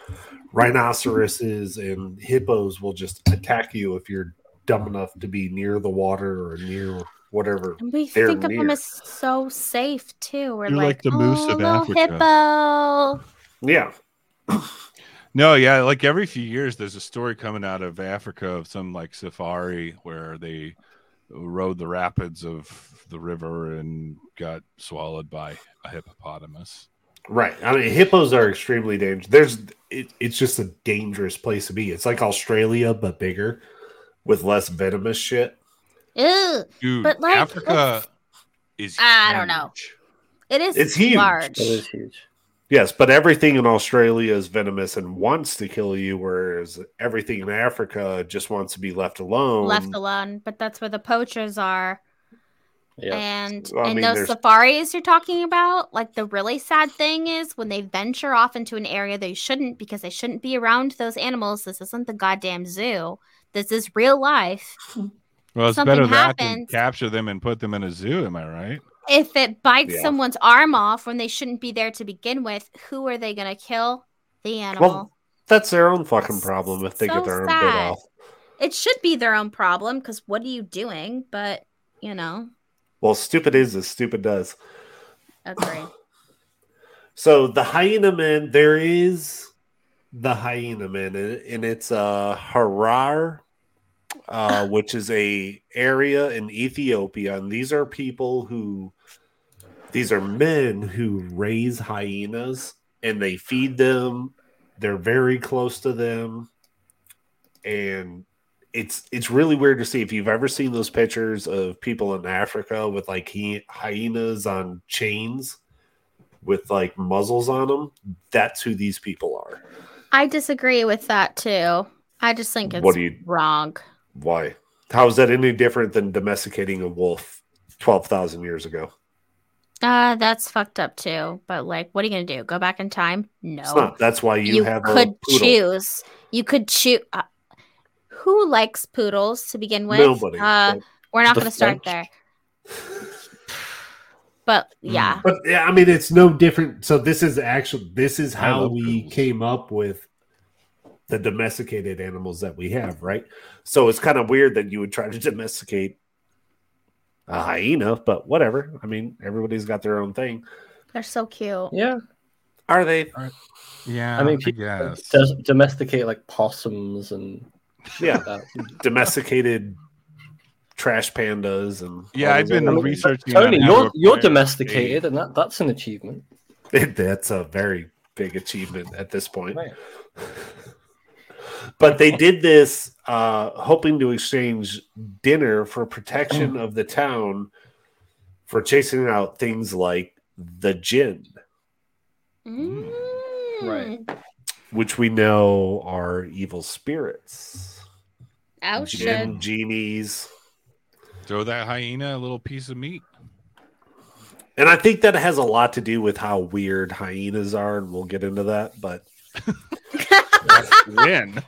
rhinoceroses and hippos will just attack you if you're dumb enough to be near the water or near whatever. And we They're think of them as so safe too. We're like like, the moose oh, of Africa." hippo. Yeah, No, yeah, like every few years, there's a story coming out of Africa of some like safari where they rode the rapids of the river and got swallowed by a hippopotamus. right. I mean, hippos are extremely dangerous. There's it, it's just a dangerous place to be. It's like Australia but bigger with less venomous shit. Ew. Dude, But, like, Africa is I don't know. It is It's huge. large. It is huge. Yes, but everything in Australia is venomous and wants to kill you, whereas everything in Africa just wants to be left alone. Left alone, but that's where the poachers are. Yeah. And Well, I in mean, those there's- safaris you're talking about, like the really sad thing is when they venture off into an area they shouldn't because they shouldn't be around those animals. This isn't the goddamn zoo. This is real life. Well, it's Something better that than capture them and put them in a zoo. Am I right? If it bites Yeah. someone's arm off when they shouldn't be there to begin with, who are they going to kill? The animal. Well, that's their own fucking problem if they So get their own bit off. it should be their own problem because what are you doing? But, you know, Well, stupid is as stupid does. agree. So the hyena man, there is the hyena man, and it's uh, Harar, uh, which is a area in Ethiopia, and these are people who, these are men who raise hyenas, and they feed them. They're very close to them, and it's it's really weird to see if you've ever seen those pictures of people in Africa with like hy- hyenas on chains with like muzzles on them. That's who these people are. I disagree with that too. I just think it's What do you- wrong. Why? How is that any different than domesticating a wolf twelve thousand years ago? Uh, that's fucked up too. But like, what are you gonna do? Go back in time? No. It's not. That's why you, you, have could a poodle. choose. You could choose. Uh, who likes poodles to begin with? Nobody. Uh, but, we're not going to start French. there. But yeah, but, yeah, I mean, it's no different. So this is actually this is how we poodles. came up with the domesticated animals that we have, right? So it's kind of weird that you would try to domesticate a hyena, but whatever. I mean, everybody's got their own thing. they're so cute. Yeah, Are they? Yeah, I mean, I people guess. does domesticate like possums and Yeah. like. Domesticated trash pandas and Yeah, I've been other- researching. Tony, you're you're acquire domesticated, and that that's an achievement. That's a very big achievement at this point. Right. but they did this uh, hoping to exchange dinner for protection of the town for chasing out things like the jinn, Mm. Right. which we know are evil spirits. Oh Jinn, shit. genies. Throw that hyena a little piece of meat. And I think that has a lot to do with how weird hyenas are, and we'll get into that. But When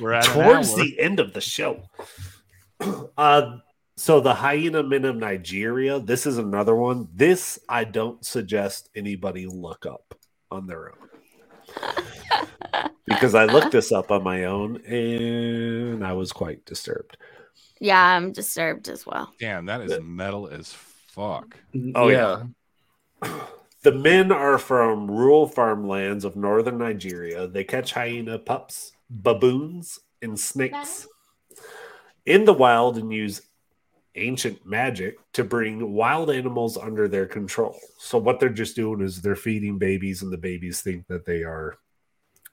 we're at towards the end of the show. Uh, so the hyena men of Nigeria. This is another one. This I don't suggest anybody look up on their own because I looked this up on my own and I was quite disturbed. Yeah, I'm disturbed as well. Damn, that is metal as fuck. Oh, yeah. The men are from rural farmlands of northern Nigeria. They catch hyena pups, baboons, and snakes in the wild and use ancient magic to bring wild animals under their control. So, what they're just doing is they're feeding babies, and the babies think that they are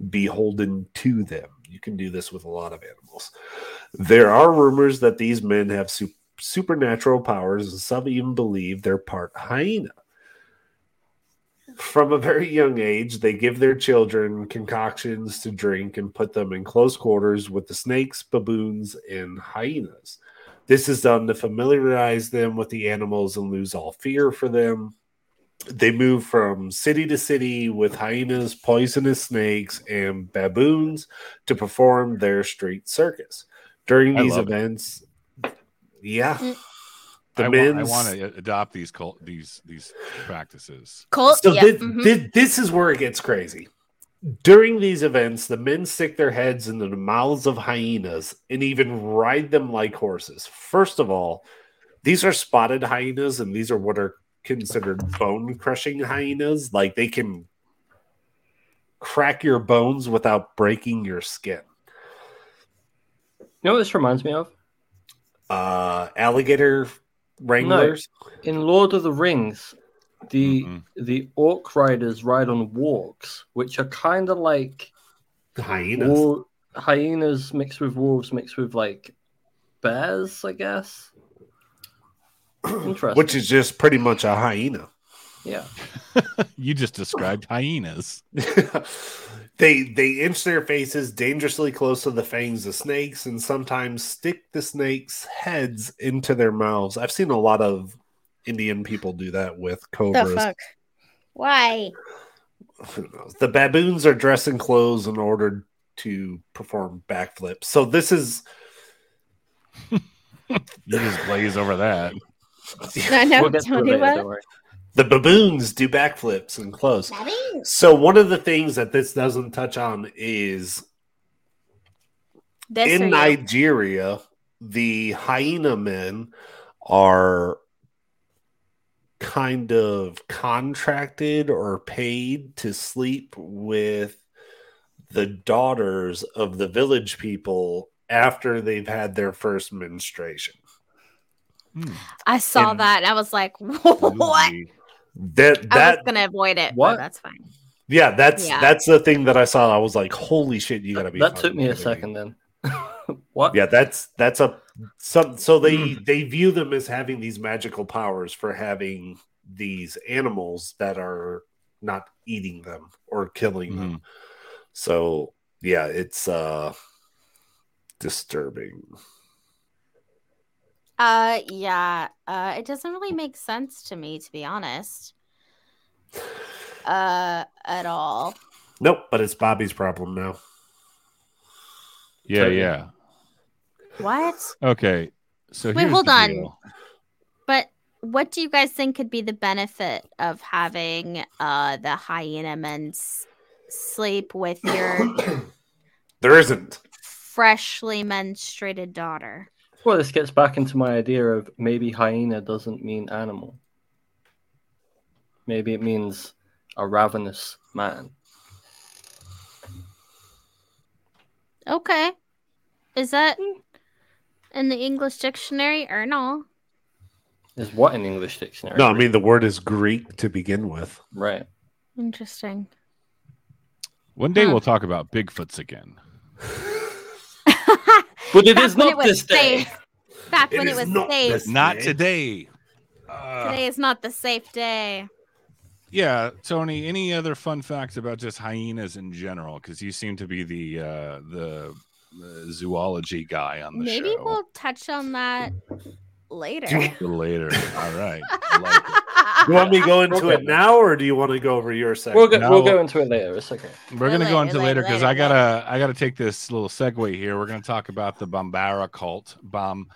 beholden to them. You can do this with a lot of animals. There are rumors that these men have su- supernatural powers, and some even believe they're part hyena from a very young age, they give their children concoctions to drink and put them in close quarters with the snakes, baboons, and hyenas. This is done to familiarize them with the animals and lose all fear for them. They move from city to city with hyenas, poisonous snakes, and baboons to perform their street circus. During these love it. events, yeah, Mm. The I, men's want, I want to adopt these cult, these these practices. Colt. So yeah. thi- mhm. thi- this is where it gets crazy. During these events, the men stick their heads into the mouths of hyenas and even ride them like horses. First of all, these are spotted hyenas, and these are what are considered bone crushing hyenas. Like they can crack your bones without breaking your skin. You know what this reminds me of? Uh, alligator wranglers. In Lord of the Rings, the Mhm. the orc riders ride on wargs, which are kind of like hyenas. wol- hyenas mixed with wolves, mixed with like bears, I guess. Interesting. Which is just pretty much a hyena. yeah, You just described hyenas. they they inch their faces dangerously close to the fangs of snakes and sometimes stick the snakes' heads into their mouths. I've seen a lot of Indian people do that with cobras. the fuck? Why? The baboons are dressed in clothes in order to perform backflips. So this is You just glaze over that. I know. we'll get to it Tony, later, what? don't worry. the baboons do backflips in clothes. Baboons. So one of the things that this doesn't touch on is This in? Nigeria, the hyena men are kind of contracted or paid to sleep with the daughters of the village people after they've had their first menstruation. Hmm. I saw And- that and I was like, what? Ooh. That I was gonna avoid it. What? But that's fine. yeah, that's Yeah. that's the thing that I saw. I was like, holy shit, you gotta be. that took me a second then. what? Yeah, that's that's a some so they Hmm. they view them as having these magical powers for having these animals that are not eating them or killing them. So yeah, it's uh disturbing. Uh yeah. Uh it doesn't really make sense to me to be honest. Uh at all. Nope, but it's Bobby's problem now. Yeah, Totally. yeah. What? Okay. So Wait, hold on. deal. But what do you guys think could be the benefit of having uh the hyena men s- sleep with your There isn't. freshly menstruated daughter? Well, this gets back into my idea of maybe hyena doesn't mean animal. Maybe it means a ravenous man. Okay. Is that hmm. in the English dictionary or no? Is what in English dictionary? No, I mean the word is Greek to begin with. right. Interesting. One day Huh. we'll talk about Bigfoots again. But it Back is not it was this day. safe. Back It when it was not safe. Not today. Uh, Today is not the safe day. yeah, Tony. Any other fun facts about just hyenas in general? Because you seem to be the uh, the, the zoology guy on the Maybe show. Maybe we'll touch on that later. A little later. All right. I like. You want me to go into Okay. it now, or do you want to go over your section? We'll go, No. we'll go into it later. It's okay. We're gonna go into later, later because I gotta I gotta take this little segue here. We're gonna talk about the Bambara cult. Bam,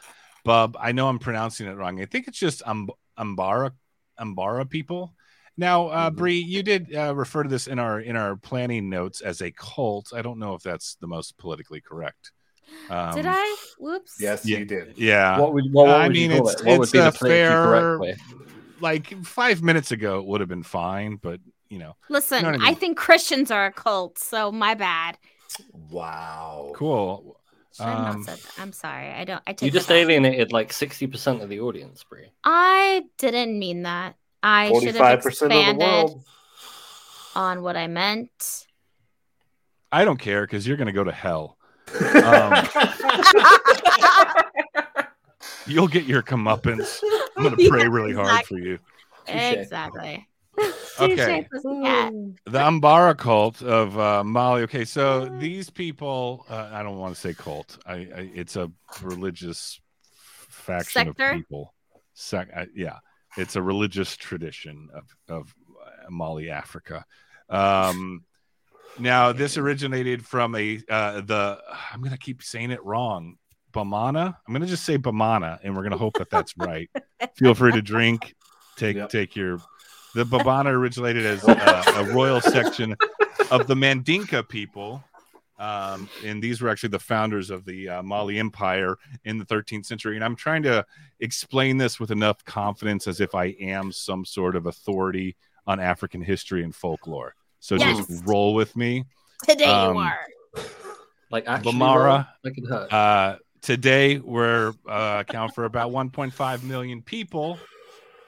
Bub. I know I'm pronouncing it wrong. I think it's just um, Ambara Ambara people. Now, uh, Mhm. Bree, you did uh, refer to this in our in our planning notes as a cult. I don't know if that's the most politically correct. Um, Did I? Whoops. Yes, Yeah. you did. Yeah, What would, what, what I would mean, you it's- it? What it's a fair- like five minutes ago, it would have been fine, but you know, Listen, You know what I I, think Christians are a cult, so my bad. Wow. cool. Um, not said. I'm sorry. I don't. I take You just alienated like 60% of the audience, Bree. I didn't mean that. I should have Forty-five percent of the expanded on what I meant. I don't care because you're gonna go to hell. Um, You'll get your comeuppance. I'm gonna pray really hard for you. Exactly. Okay. The Ambara cult of uh, Mali. Okay, so these people, uh, I don't want to say cult. I, I it's a religious faction Sector? of people. Sec- I, yeah, it's a religious tradition of of uh, Mali, Africa. Um, now this originated from a uh, the. I'm gonna keep saying it wrong. Bamana. I'm gonna just say Bamana, and we're gonna hope that that's right. Feel free to drink. Take Yep. take your. The Babana originated as uh, a royal section of the Mandinka people. Um, and these were actually the founders of the uh, Mali Empire in the 13th century. And I'm trying to explain this with enough confidence as if I am some sort of authority on African history and folklore. So Yes. just roll with me. Today Um, you are. Like actually, Bamara. Like. Uh, today, we're uh, account for about 1.5 million people,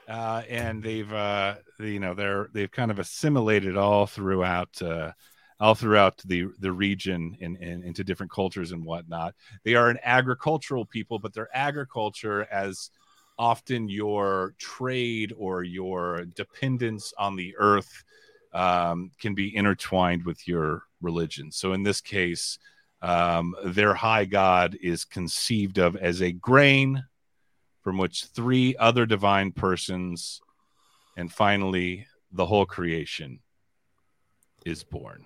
uh, and they've uh, you know they're they've kind of assimilated all throughout uh, all throughout the the region and, and into different cultures and whatnot. They are an agricultural people, but their agriculture as often your trade or your dependence on the earth um, can be intertwined with your religion. So in this case, um, their high god is conceived of as a grain from which three other divine persons and finally the whole creation is born.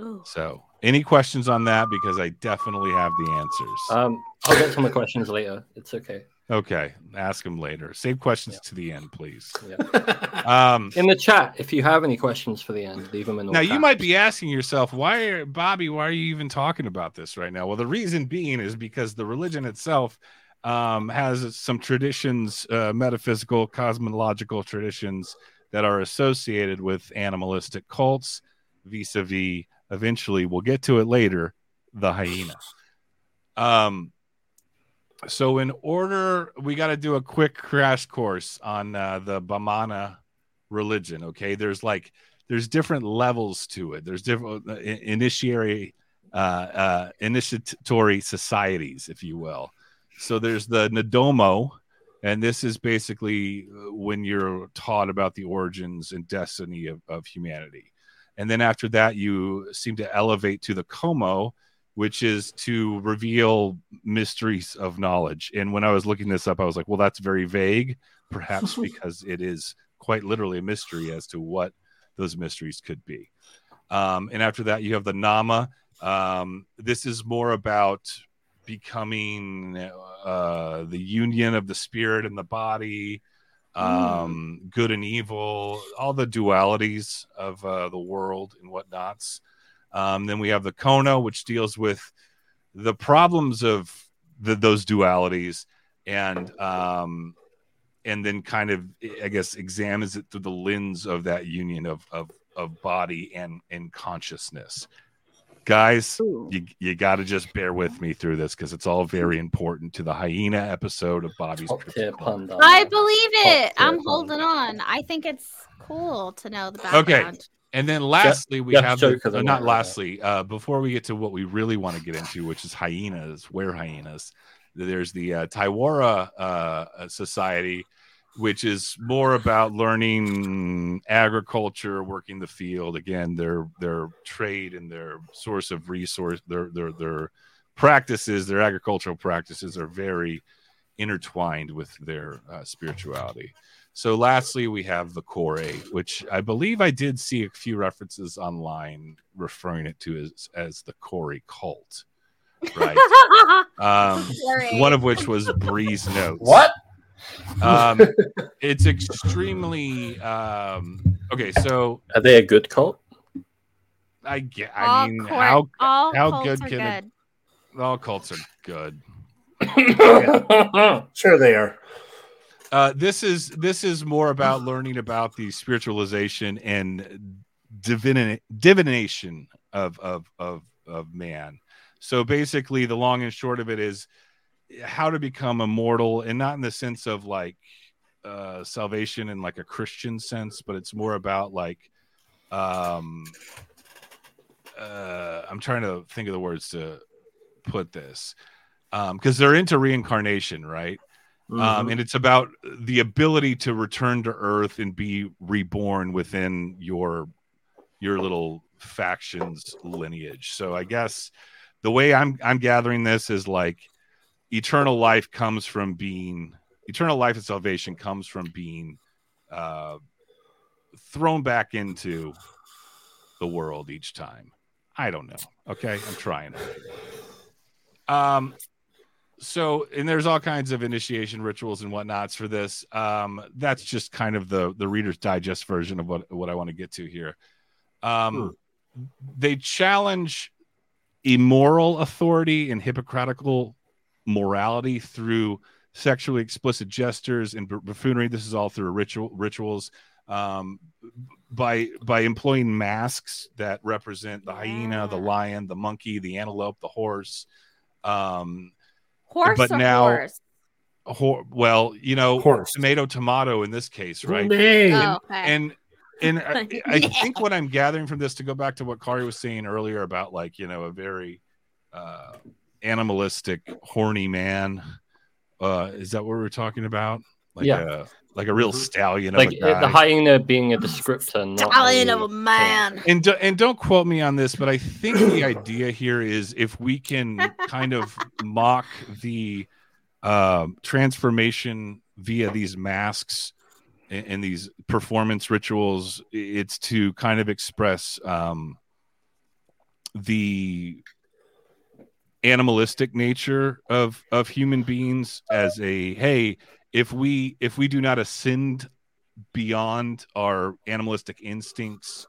Ooh. So, any questions on that? Because I definitely have the answers. Um, I'll get some of the questions later. It's okay. Okay, ask them later. Save questions Yeah. to the end, please. Yeah. Um, In the chat, if you have any questions for the end, leave them in the now you might be asking yourself why are bobby why are you even talking about this right now well the reason being is because the religion itself um, has some traditions uh, metaphysical cosmological traditions that are associated with animalistic cults vis-a-vis eventually we'll get to it later the hyena um so in order we got to do a quick crash course on uh, the bamana religion okay? There's like there's different levels to it. There's different uh, initiatory uh, uh, initiatory societies if you will. So there's the nadomo and this is basically uh, when you're taught about the origins and destiny of, of humanity. And then after that you seem to elevate to the Komo which is to reveal mysteries of knowledge and when i was looking this up i was like well that's very vague perhaps because it is quite literally a mystery as to what those mysteries could be um, and after that you have the nama um, this is more about becoming uh, the union of the spirit and the body, um, mm. good and evil, all the dualities of uh, the world and whatnots. Um, then we have the Kono, which deals with the problems of the, those dualities and um, and then kind of I guess examines it through the lens of that union of of, of body and and consciousness. Guys Ooh. you, you got to just bear with me through this because it's all very important to the hyena episode of bobby's i believe it. I'm holding on. I think it's cool to know the background. okay and then lastly we have the, uh, not lastly uh, before we get to what we really want to get into which is hyenas where hyenas there's the uh, Taiwara uh, society which is more about learning agriculture, working the field. Again, their their trade and their source of resource, their their their practices, their agricultural practices are very intertwined with their uh, spirituality. So, lastly, we have the Kore, which I believe I did see a few references online referring it to as, as the Corey cult. Right. um, one of which was Bree's notes. What? Um, it's extremely um, okay. So are they a good cult? I get. I all mean, court, how how good can good. It, all cults are good. Sure, they are. Uh, this is this is more about learning about the spiritualization and divina- divination of of of of man. So basically, the long and short of it is how to become immortal and not in the sense of like uh salvation in like a christian sense but it's more about like um uh i'm trying to think of the words to put this um because they're into reincarnation right um, mm-hmm. um and it's about the ability to return to earth and be reborn within your your little factions lineage so i guess the way i'm i'm gathering this is like eternal life comes from being eternal life and salvation comes from being uh, thrown back into the world each time. I don't know. Okay, I'm trying. Um, so and there's all kinds of initiation rituals and whatnots for this. Um, that's just kind of the the Reader's Digest version of what what I want to get to here. Um, hmm. they challenge immoral authority and hypocritical morality through sexually explicit gestures and buffoonery. This is all through ritual rituals. Um, by by employing masks that represent the hyena, the lion, the monkey, the antelope, the horse. Um, horse but now, horse? Ho- well, you know, horse. tomato, tomato in this case, right? Oh, and, okay. and and I, I think what I'm gathering from this to go back to what Qori was saying earlier about like you know a very uh, animalistic, horny man. Uh, is that what we're talking about? Like yeah. A like a real mm-hmm. stallion like the hyena being a descriptor stallion of a man. And do, and don't quote me on this but i think the idea here is if we can kind of mock the uh, transformation via these masks and, and, these performance rituals it's to kind of express um, the animalistic nature of of human beings as a hey if we if we do not ascend beyond our animalistic instincts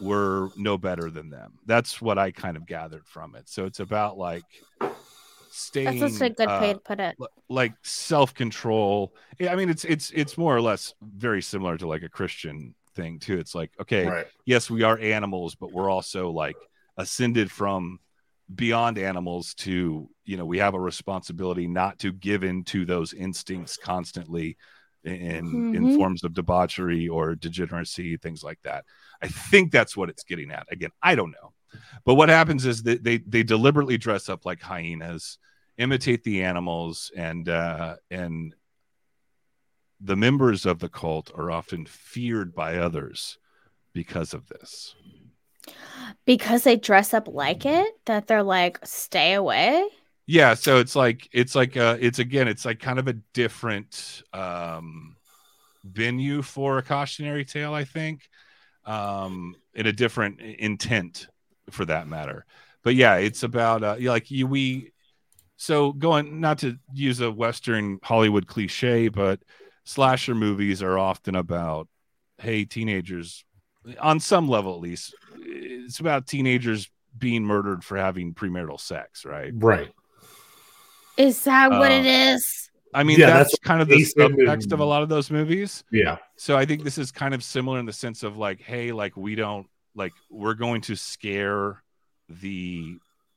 we're no better than them. That's what i kind of gathered from it. So it's about like staying that's a good uh, way to put it. like self-control. I mean it's it's it's more or less very similar to like a christian thing too. It's like okay right. yes we are animals but we're also like ascended from beyond animals to you know we have a responsibility not to give in to those instincts constantly in in Mhm. forms of debauchery or degeneracy things like that. I think that's what it's getting at. Again i don't know. But what happens is that they they deliberately dress up like hyenas imitate the animals and uh and the members of the cult are often feared by others because of this Because they dress up like it, that they're like, stay away. yeah so it's like it's like uh it's again it's like kind of a different um venue for a cautionary tale i think um in a different intent for that matter but yeah it's about uh like you we so going not to use a western hollywood cliche but slasher movies are often about hey teenagers on some level at least it's about teenagers being murdered for having premarital sex right Right. Is that what Uh, it is? I mean, Yeah, that's, that's kind of the Jason subtext of a lot of those movies. Yeah. So I think this is kind of similar in the sense of like, hey, like we don't like we're going to scare the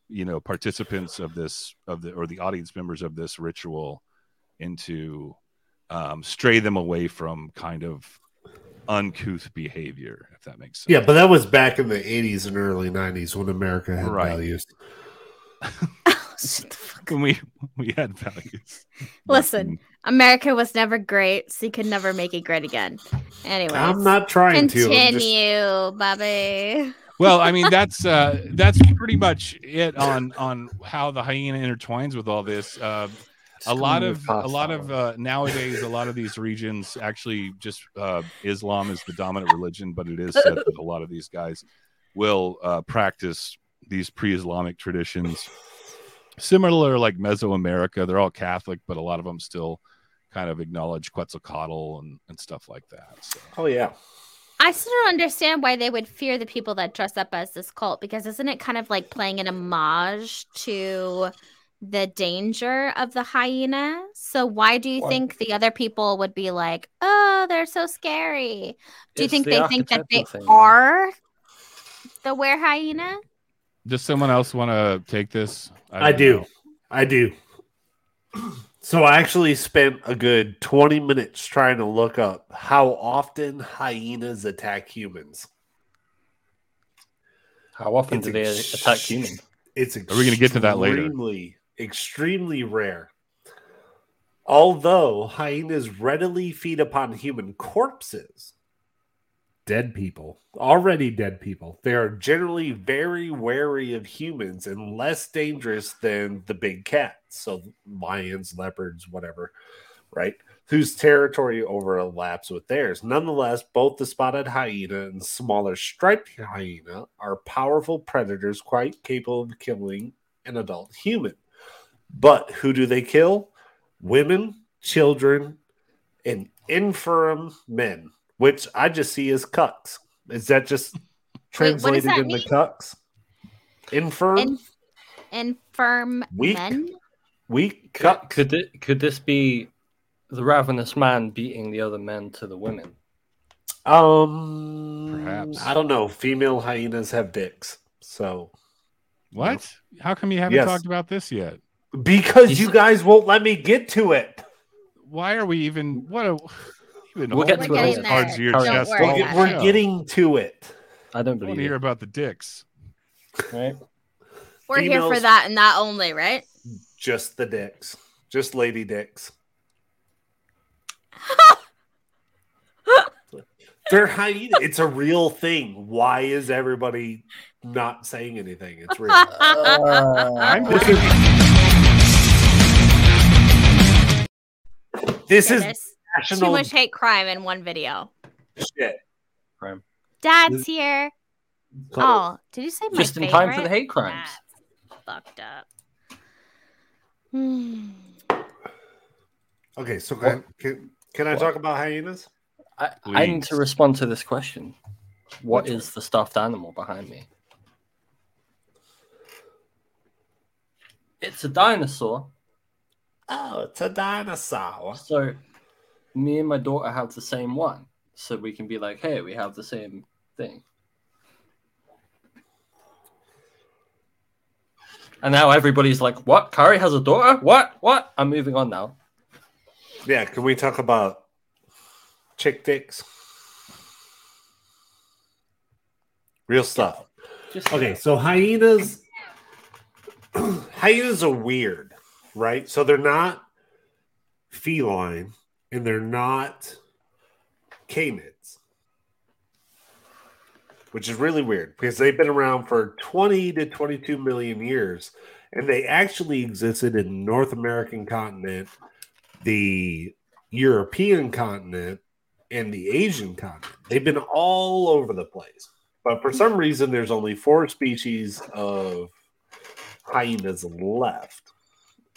you know participants of this of the or the audience members of this ritual into um stray them away from kind of uncouth behavior if that makes sense Yeah, but that was back in the 80s and early 90s when America had Right. values. Shut the fuck- when we we had values Listen, America was never great, so you could never make it great again. Anyway, I'm not trying to. I'm just- continue, Bobby. well i mean that's uh that's pretty much it on on how the hyena intertwines with all this uh a lot of a lot of uh, nowadays a lot of these regions actually just uh, islam is the dominant religion but it is said that a lot of these guys will uh, practice these pre-islamic traditions. Similar like mesoamerica they're all catholic but a lot of them still kind of acknowledge quetzalcoatl and, and stuff like that so. Oh, yeah. I still don't understand why they would fear the people that dress up as this cult because isn't it kind of like playing an homage to the danger of the hyena? So why do you Well- think the other people would be like, "Oh, they're so scary"? Do you think the they think that they thing, are the were hyena? does someone else want to take this I don't do. know. I do. So I actually spent a good 20 minutes trying to look up how often hyenas attack humans. How often It's do they ex- attack humans? It's Are we gonna get to that later? Extremely, rare. Although hyenas readily feed upon human corpses, dead people, already dead people, they are generally very wary of humans and less dangerous than the big cats. So lions, leopards, whatever, right? Whose territory overlaps with theirs. Nonetheless, both the spotted hyena and smaller striped hyena are powerful predators quite capable of killing an adult human. But who do they kill? Women, children, and infirm men, which I just see as cucks. Is that just Wait, translated that into mean? cucks? Infirm, In- infirm Weak? men? weak Could, cucks. could it, could this be the ravenous man beating the other men to the women? Um, Perhaps. I don't know. Female hyenas have dicks, so what how come you haven't Yes. talked about this yet because you guys won't let me get to it. why are we even what a even We'll get holding to it those later. cards to your Don't chest worry all We're, we're show. getting to it. I don't I want believe to hear it. about the dicks Right? We're here for that and that only, right? Just the dicks, just lady dicks. They're hyena. It's a real thing. Why is everybody not saying anything? It's real. i'm Uh, just this Yeah, is there's too much hate crime in one video. shit. crime. Dad's here. Oh, did you say my Just in time for the hate crimes. That's fucked up. Hmm. Okay, so can, can, can I talk about hyenas? I, I need to respond to this question. What is the stuffed animal behind me? It's a dinosaur. Oh, it's a dinosaur. So me and my daughter have the same one. So we can be like, hey, we have the same thing. And now everybody's like, "What? Qori has a daughter? What? What?" I'm moving on now. Yeah, can we talk about chick dicks? Real stuff. Just Okay, so hyenas hyenas are weird, right? So they're not feline and they're not canids. Which is really weird because they've been around for 20 to 22 million years and they actually existed in North American continent, the European continent, and the Asian continent. They've been all over the place. But for some reason, there's only four species of hyenas left.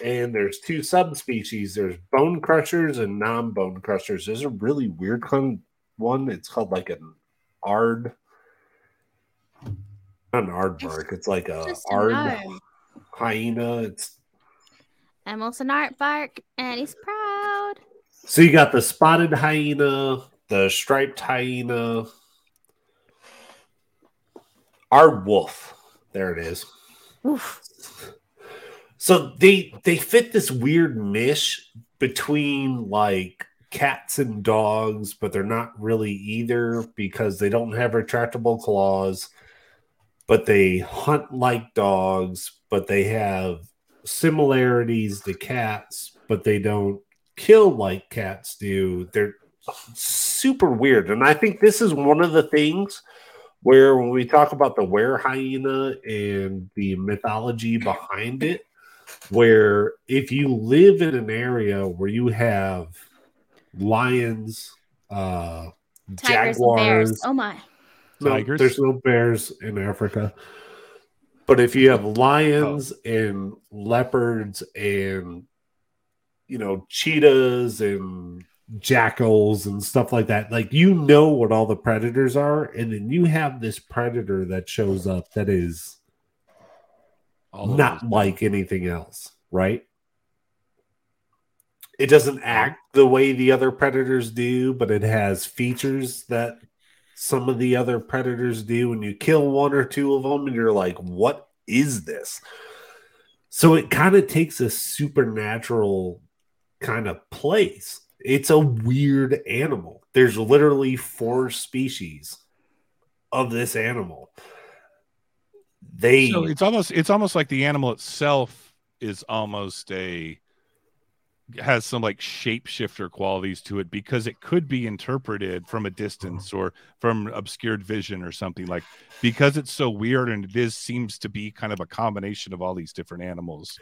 And there's two subspecies. There's bone crushers and non-bone crushers. There's a really weird one. It's called like an ard. Not an aardvark. It's like a ard hyena. It's Emil's an art bark, and he's proud. so you got the spotted hyena, the striped hyena, aardwolf. There it is. Oof. So they they fit this weird niche between like cats and dogs, but they're not really either because they don't have retractable claws, but they hunt like dogs, but they have similarities to cats, but they don't kill like cats do. They're super weird. And I think this is one of the things where when we talk about the were hyena and the mythology behind it, where if you live in an area where you have lions, uh, Tigers and bears. jaguars, Oh my. no, Tigers? there's no bears in Africa. But if you have lions and leopards and you know cheetahs and jackals and stuff like that, like you know what all the predators are, and then you have this predator that shows up that is All not like anything else, right? It doesn't act the way the other predators do, but it has features that some of the other predators do. And you kill one or two of them, and you're like, what is this? So it kind of takes a supernatural kind of place. It's a weird animal. There's literally four species of this animal. They So it's almost it's almost like the animal itself is almost a has some like shapeshifter qualities to it because it could be interpreted from a distance or from obscured vision or something like because it's so weird and it is seems to be kind of a combination of all these different animals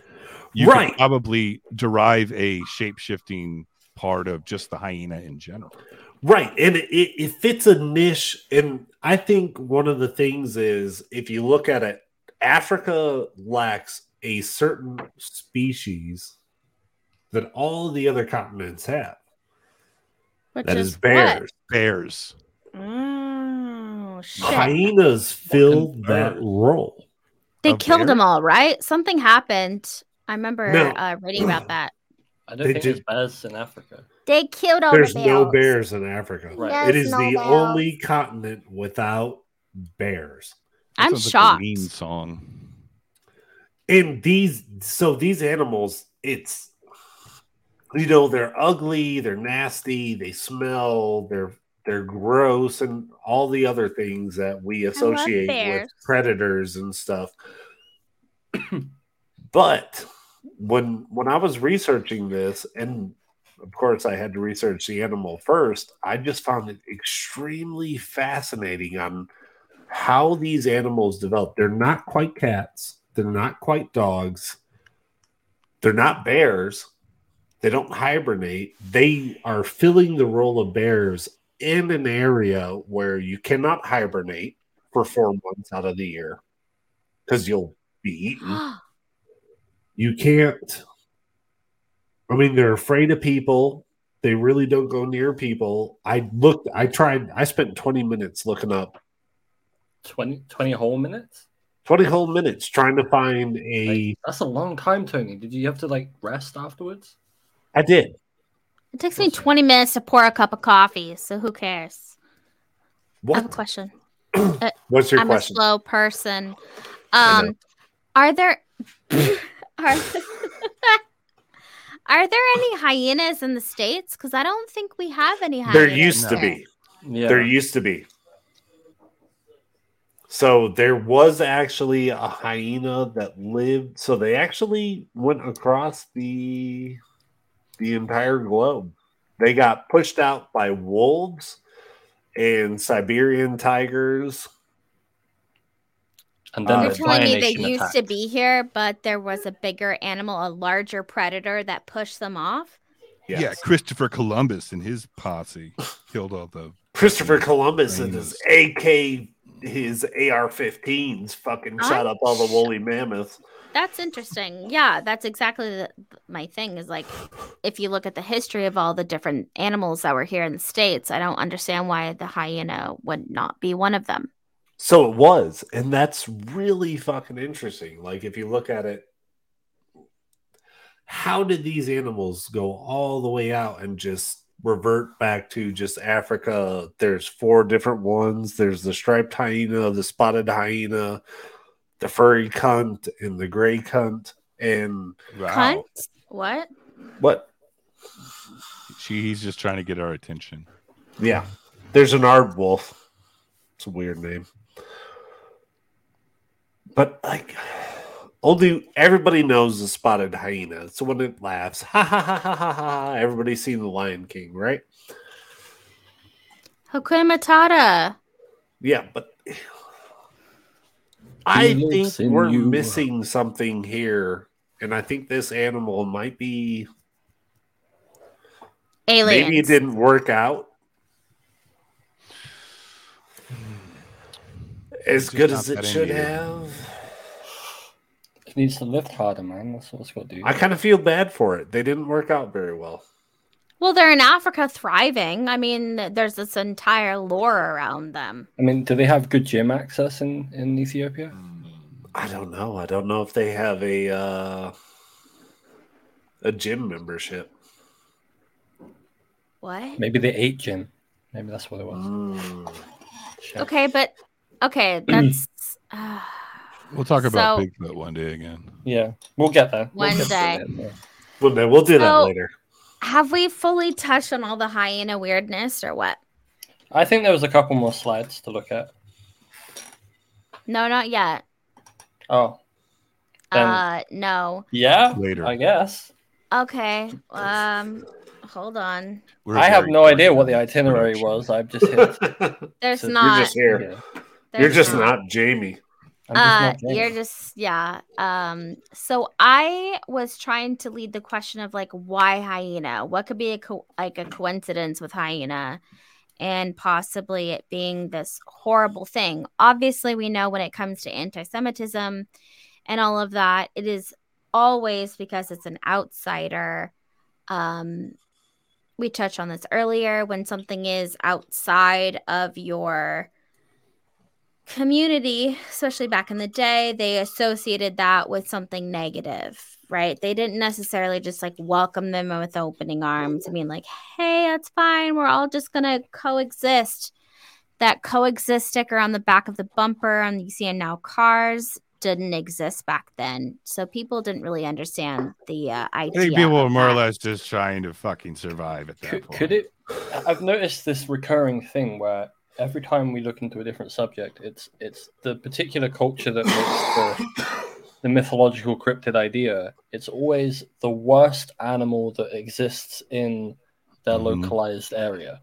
you Right. probably derive a shape-shifting part of just the hyena in general Right. And it, it, it fits a niche. And I think one of the things is if you look at it, Africa lacks a certain species that all the other continents have. Which That is is bears. bears What? Oh shit! Hyenas fill that role. They A killed bear? them all, right? Something happened. I remember No. uh, reading about that. I don't They think did- there's bears in Africa. They killed all There's the no bears. bears in Africa. Right. It Yes, is no the bears. only continent without bears. I'm sounds like a shocked. Ween song and these so these animals it's you know they're ugly they're nasty they smell they're they're gross and all the other things that we associate with predators and stuff but when when i was researching this and of course i had to research the animal first. I just found it extremely fascinating on how these animals develop. They're not quite cats. They're not quite dogs. They're not bears. They don't hibernate. They are filling the role of bears in an area where you cannot hibernate for four months out of the year because you'll be eaten. You can't i mean they're afraid of people they really don't go near people i looked i tried i spent 20 minutes looking up 20, 20 whole minutes? 20 whole minutes trying to find a Like, that's a long time, Tony. Did you have to like rest afterwards? i did It takes me 20 minutes to pour a cup of coffee, so who cares? I have a what question. what's your I'm question a slow person. Um, Are there are, are there any hyenas in the states? Because I don't think we have any hyenas. There used to be. Yeah. There used to be. So there was actually a hyena that lived. So they actually went across the the entire globe. They got pushed out by wolves and Siberian tigers. And then Uh, You're the telling me they Nation used attacked. to be here, but there was a bigger animal, a larger predator that pushed them off? Yes. Yeah, Christopher Columbus and his posse killed all the. Christopher Columbus and his AK, his AR-15s, fucking shot up all the woolly mammoths. That's interesting. Yeah, that's exactly the, my thing is like if you look at the history of all the different animals that were here in the states, I don't understand why the hyena would not be one of them. So it was, and that's really fucking interesting. Like if you look at it, how did these animals go all the way out and just revert back to just Africa? There's four different ones. There's the striped hyena, the spotted hyena, the furry cunt, and the gray cunt. And Wow. Cunt? What? what? She, he's just trying to get our attention. Yeah, there's an aardwolf. It's a weird name, but like only everybody knows the spotted hyena. It's the one that laughs. Ha ha ha ha ha ha. Everybody's seen the Lion King, right? Hakuna Matata. Yeah, but I think we're you. missing something here, and I think this animal might be. Aliens. Maybe it didn't work out. As good as it should have. It needs to lift harder, man. That's what it's got to do. I kind of feel bad for it. They didn't work out very well. Well, they're in Africa thriving. I mean, there's this entire lore around them. I mean, do they have good gym access in, in Ethiopia? I don't know. I don't know if they have a uh, a gym membership. What? Maybe they ate gym. Maybe that's what it was. Mm. Okay, but okay, that's uh, We'll talk about So- Bigfoot one day again. Yeah, we'll get there. One We'll day. it, yeah. Well, then we'll do that So- later. have we fully touched on all the hyena weirdness or what? I think there was a couple more slides to look at. No, not yet. Oh, Then- uh no. yeah, Later. I guess. Okay. Um hold on. We're I have no idea what the itinerary production. was. I've just hit. There's So not You're just here. yeah. There's You're just not Jamie. I'm just uh not Jamie. you're just yeah um so i was trying to lead the question of like why hyena what could be a co- like a coincidence with hyena and possibly it being this horrible thing obviously we know when it comes to anti-semitism and all of that it is always because it's an outsider um we touched on this earlier when something is outside of your community, especially back in the day, they associated that with something negative, right? They didn't necessarily just like welcome them with opening arms. I mean, like, hey, that's fine. We're all just going to coexist. That coexist sticker on the back of the bumper and you see in now cars didn't exist back then. So people didn't really understand the uh, I idea. think people were more or less just trying to fucking survive at that Could, point. could it? I've noticed this recurring thing where every time we look into a different subject, it's it's the particular culture that makes the, the mythological cryptid idea. It's always the worst animal that exists in their Mhm. localized area.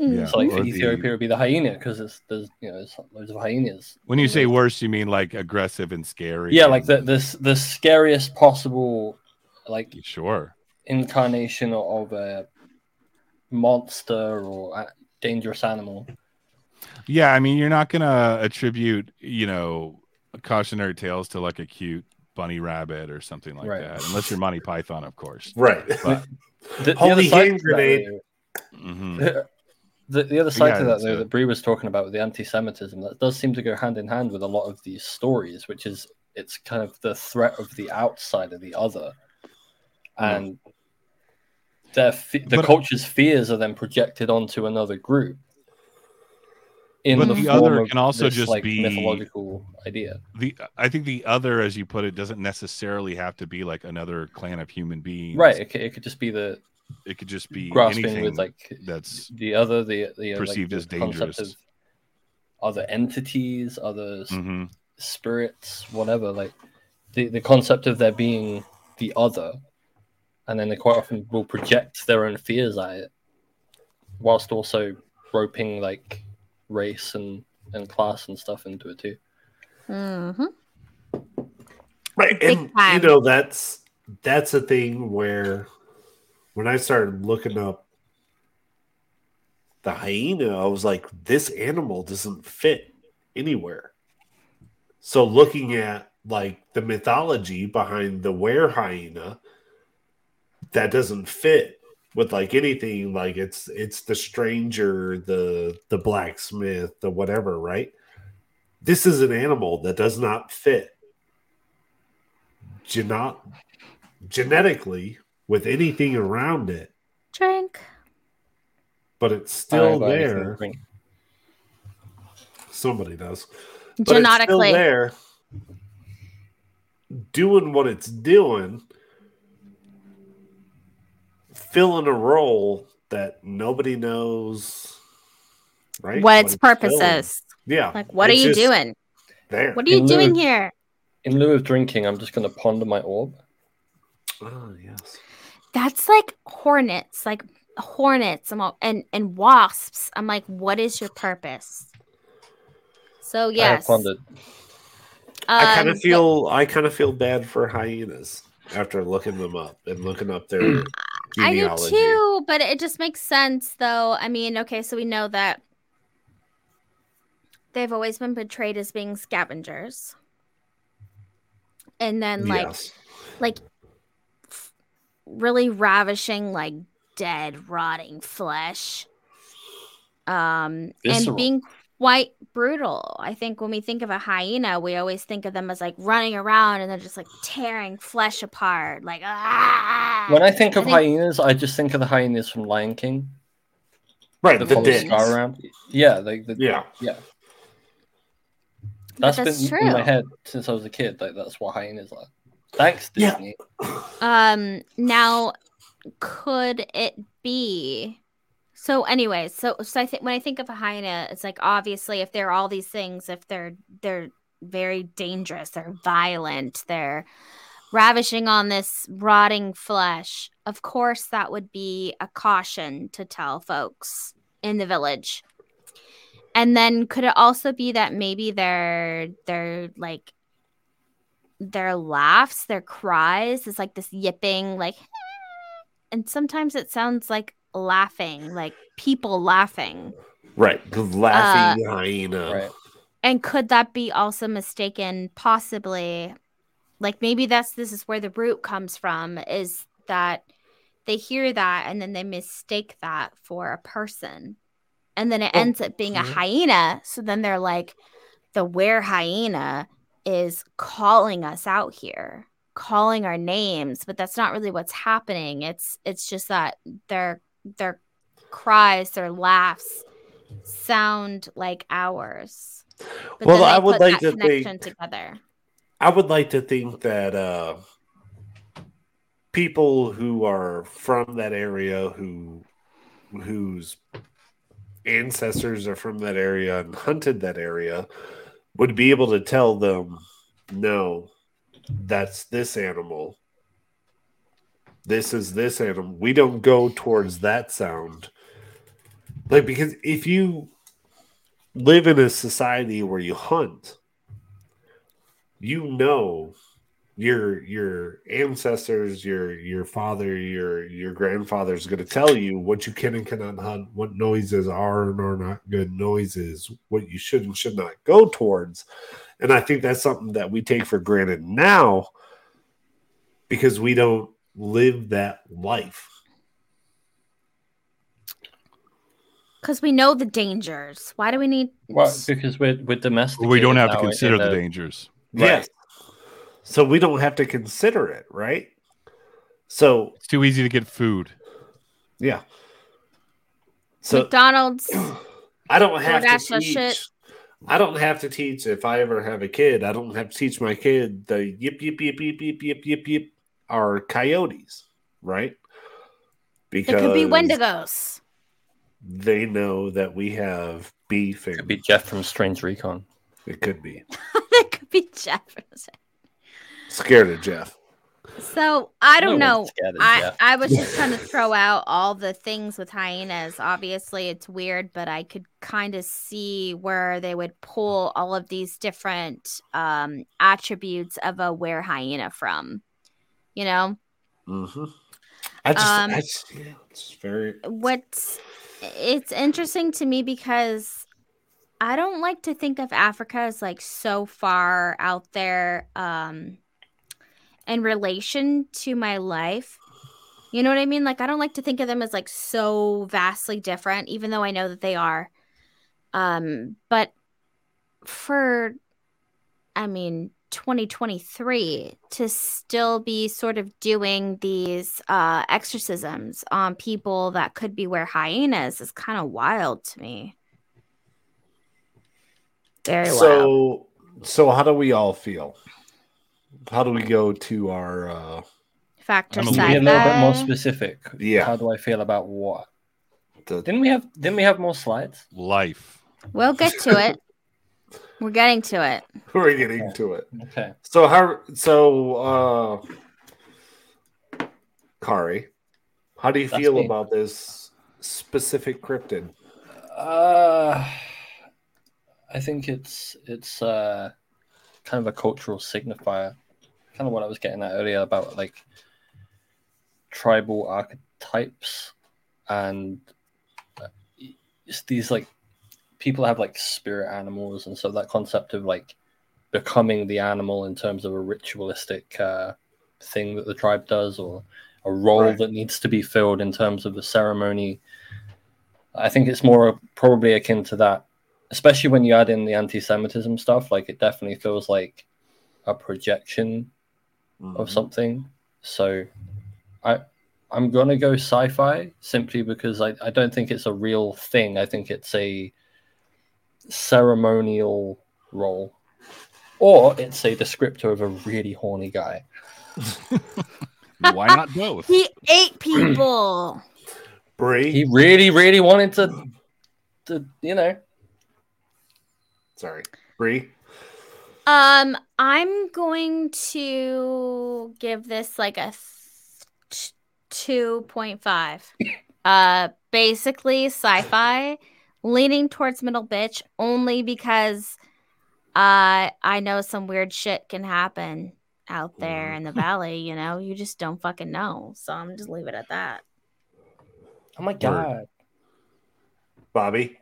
Mm. Yeah. So, like Or for the- Ethiopia, it would be the hyena because there's there's you know there's loads of hyenas. When you say worse, you mean like aggressive and scary? Yeah, like and- the this the scariest possible like Sure. incarnation of a monster or a dangerous animal. Yeah, I mean, you're not gonna attribute, you know, cautionary tales to like a cute bunny rabbit or something like Right. that, unless you're Monty Python, of course. Right. But The, the Holy other side hand to that, grenade. though- mhm. The, the other side Yeah, to that, though, it. that Bree was talking about with the anti-Semitism, that does seem to go hand in hand with a lot of these stories, which is it's kind of the threat of the outsider, the other, and their fe- the But- culture's fears are then projected onto another group. In But the, the other can also this, just like be- mythological idea. the I think the other, as you put it, doesn't necessarily have to be like another clan of human beings. Right. It could, it could just be the It could just be grasping with like that's the other, the the uh, like, perceived the as dangerous. of other entities, other s- Mhm. spirits, whatever. Like the the concept of there being the other, and then they quite often will project their own fears at it, whilst also roping like race and and class and stuff into it too. Mhm. Right. Big And you know, that's that's a thing where when I started looking up the hyena, I was like, this animal doesn't fit anywhere. So looking at like the mythology behind the were hyena, that doesn't fit with like anything like it's it's the stranger, the the blacksmith, the whatever, right? This is an animal that does not fit geno- genetically with anything around it, Drink. but it's still don't got anything to there. Somebody does. But it's still Genetically. there, doing what it's doing, filling a role that nobody knows. Right? What its purpose is. Yeah. Like, what are you doing? There. What are you In doing lieu- here? In lieu of drinking, I'm just going to ponder my orb. Oh yes. That's like hornets, like hornets I'm and and wasps. I'm like, what is your purpose? So I have yes, pondered. I kind um, of feel I kind of feel bad for hyenas after looking them up and looking up their I do too, but it just makes sense though. I mean, okay, so we know that they've always been portrayed as being scavengers. And then like yes. like really ravishing like dead rotting flesh. Um Visceral. and being quite brutal. I think when we think of a hyena, we always think of them as like running around and they're just like tearing flesh apart, like ah. When I think of I think- hyenas, I just think of the hyenas from Lion King. right, The the, follow dicks. Scar around. Yeah, like the, Yeah. yeah. That's that's been in my head since I was a kid. Like that's what hyenas are. Thanks, Yeah. Disney. Um now could it be so anyway, so so I think when I think of a hyena, it's like obviously if they're all these things, if they're they're very dangerous, they're violent, they're ravishing on this rotting flesh, of course that would be a caution to tell folks in the village. And then could it also be that maybe they're they're like their laughs, their cries is like this yipping, like, and sometimes it sounds like laughing, like people laughing. Right, the laughing Uh, hyena. Right. And could that be also mistaken, possibly? Like maybe that's this is where the root comes from is that they hear that and then they mistake that for a person. And then it Oh, ends up being a hyena. So then they're like, the were hyena is calling us out here, calling our names, but that's not really what's happening. It's it's just that their their cries, their laughs sound like ours. But Well, I would like to think- together. I would like to think that uh, people who are from that area, who whose ancestors are from that area and hunted that area, would be able to tell them, no, that's this animal. This is this animal. We don't go towards that sound. Like because if you live in a society where you hunt, you know your your ancestors, your your father, your your grandfather is going to tell you what you can and cannot hunt, what noises are and are not good noises, what you should and should not go towards. And I think that's something that we take for granted now because we don't live that life. Because we know the dangers. Why do we need Well, because we're we're domestic. we don't have to consider the uh, dangers. Right. Yes. So we don't have to consider it, right? So It's too easy to get food. yeah. So McDonald's? I don't have to teach. shit. I don't have to teach if I ever have a kid. I don't have to teach my kid the yip yip yip yip yip yip yip yip are coyotes, right? Because It could be Wendigos. they know that we have beef and Could be Jeff from Strange Recon. it could be it could be Jeff. scared of Jeff. So I don't No know. one's scared of I, Jeff. I was just trying to throw out all the things with hyenas. Obviously, it's weird, but I could kind of see where they would pull all of these different um, attributes of a were hyena from. You know, Mm-hmm. I just, Um, I just, yeah, it's very. what's it's interesting to me because I don't like to think of Africa as like so far out there um in relation to my life. You know what I mean? Like I don't like to think of them as like so vastly different even though I know that they are. Um but for I mean 2023 to still be sort of doing these uh exorcisms on people that could be where hyenas is kind of wild to me. Very wild. So, so how do we all feel? How do we go to our? uh Factor I'm a Can little- be a little bit more specific? Yeah. How do I feel about what? the, Didn't we have didn't we have more slides? Life. We'll get to it. We're getting to it. We're getting to it. Okay. So how? So, uh Kari, how do you That's feel me. about this specific cryptid? Uh I think it's it's uh kind of a cultural signifier. Kind of what I was getting at earlier about like tribal archetypes and uh, it's these like people have like spirit animals and so that concept of like becoming the animal in terms of a ritualistic uh, thing that the tribe does or a role Right. that needs to be filled in terms of the ceremony i think it's more probably akin to that especially when you add in the anti-semitism stuff like it definitely feels like a projection of Mhm. something. So I I'm gonna go sci-fi simply because I, I don't think it's a real thing. I think it's a ceremonial role. Or it's a descriptor of a really horny guy. Why not both? He ate people. Bree, He really, really wanted to to you know sorry, Bree. Um, I'm going to give this like a th- two point five. Uh, basically sci-fi, leaning towards middle bitch only because, uh, I know some weird shit can happen out there in the valley. You know, you just don't fucking know. So I'm just leave it at that. Oh my god. Bobby.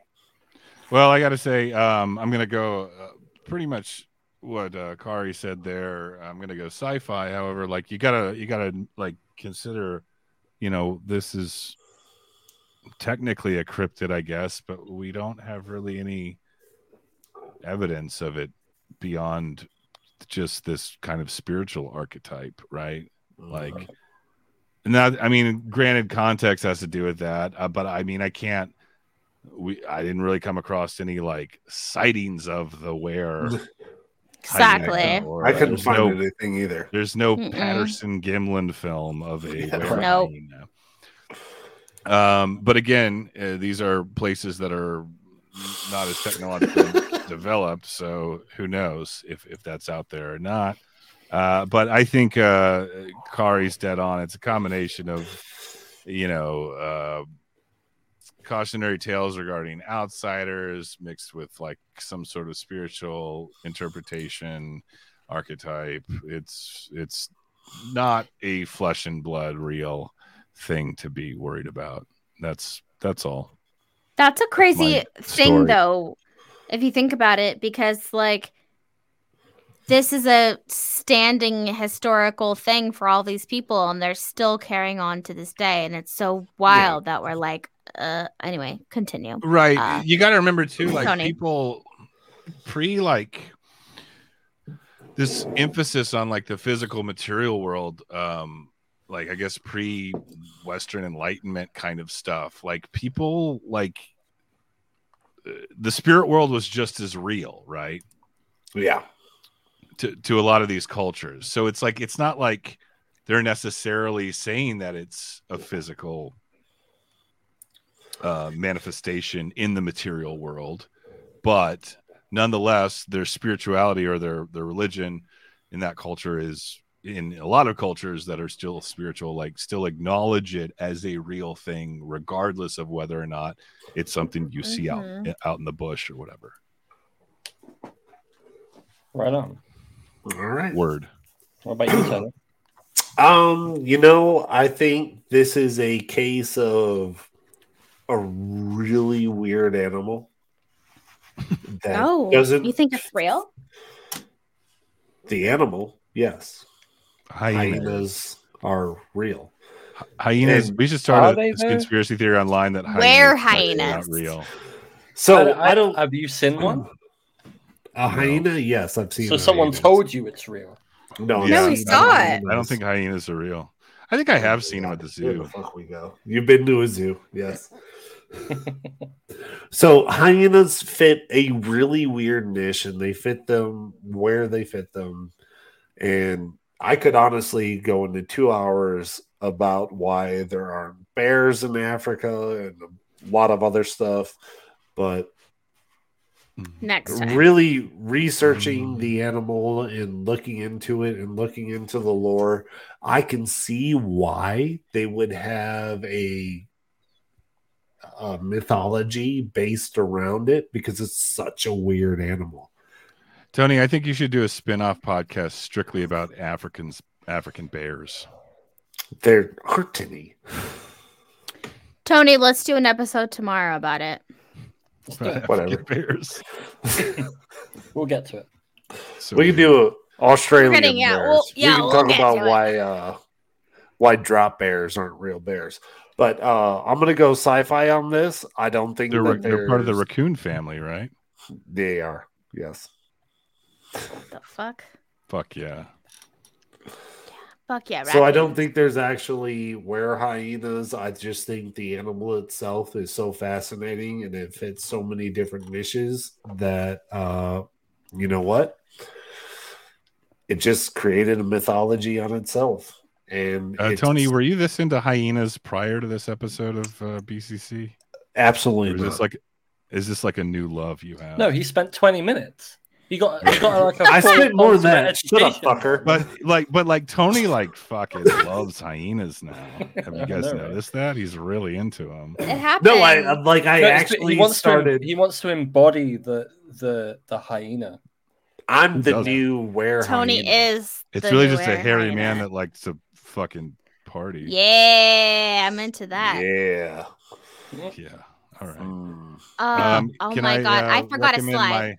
Well, I got to say, um, I'm going to go uh, pretty much what uh, Kari said there. I'm going to go sci-fi. However, like you gotta, you gotta like consider, you know, this is technically a cryptid, I guess, but we don't have really any evidence of it beyond just this kind of spiritual archetype, right? Like, Mhm. and that I mean, granted, context has to do with that, uh, but I mean, I can't. We I didn't really come across any like sightings of the where. Exactly. or, I couldn't find no, anything either. There's no Mm-mm. Patterson Gimlin film of a Yeah. were Nope. Um, but again, uh, these are places that are not as technologically developed, so who knows if if that's out there or not. Uh, but I think uh, Kari's dead on. It's a combination of, you know, uh, cautionary tales regarding outsiders mixed with like some sort of spiritual interpretation archetype. It's it's not a flesh and blood real thing to be worried about. That's that's all. That's a crazy my thing, story. though, if you think about it, because like this is a standing historical thing for all these people, and they're still carrying on to this day, and it's so wild that we're like, uh, anyway, continue. Right. Uh, you got to remember too, like Tony. people pre like this emphasis on like the physical material world. Um, like I guess pre Western Enlightenment kind of stuff. Like people like the spirit world was just as real, right? Yeah. To to a lot of these cultures. So it's like it's not like they're necessarily saying that it's a physical uh, manifestation in the material world, but nonetheless, their spirituality or their their religion in that culture is in a lot of cultures that are still spiritual, like still acknowledge it as a real thing, regardless of whether or not it's something you see Mhm. out out in the bush or whatever. Right on. All right. Word. What about you, Taylor? Um, you know, I think this is a case of a really weird animal. That oh, doesn't you think it's real? the animal, yes. Hyenas. Hyenas are real. Hyenas. And we should start a this conspiracy theory online that Where hyenas are not real. So I, don't Have you seen one? a hyena, yes, I've seen So someone hyena. told you it's real. No, No, I've we saw it. I don't think hyenas are real. I think I have seen them at the Where zoo. the fuck we go? You've been to a zoo, yes. so hyenas fit a really weird niche, and they fit them where they fit them. And I could honestly go into two hours about why there aren't bears in Africa and a lot of other stuff, but Next time. really researching mm. the animal and looking into it and looking into the lore, I can see why they would have a, a mythology based around it because it's such a weird animal. Tony, I think you should do a spin-off podcast strictly about Africans, African bears. There aren't any. Tony, let's do an episode tomorrow about it. Let's do it. Whatever. Bears. We'll get to it. So We can do Australian getting- yeah, bears. we'll- yeah, we can we'll talk about why uh, why drop bears aren't real bears. But uh, I'm gonna go sci-fi on this. I don't think they're, that they're part of the raccoon family, right? They are. Yes. The fuck? Fuck yeah. Fuck yeah. So I don't think there's actually where hyenas. I just think the animal itself is so fascinating and it fits so many different niches that uh you know what? It just created a mythology on itself. And Uh, it's Tony, were you this into hyenas prior to this episode of uh, BCC? Absolutely is not. this like, is this like a new love you have? No, he spent 20 minutes. He got, he got like a I full spent more than ultimate that. Shut up, education. fucker. But like, but like Tony, like fucking loves hyenas now. Have you guys I know, right? noticed that? He's really into them. It happened. no, I I'm like I No, actually he wants started. To, he wants to embody the the the hyena. I'm the new where Tony hyena. is. It's really just a hairy hyena. man that likes to fucking party. Yeah, I'm into that. Yeah. Yeah. All right. Mm. Um, oh can my god, uh, I forgot a slide. my-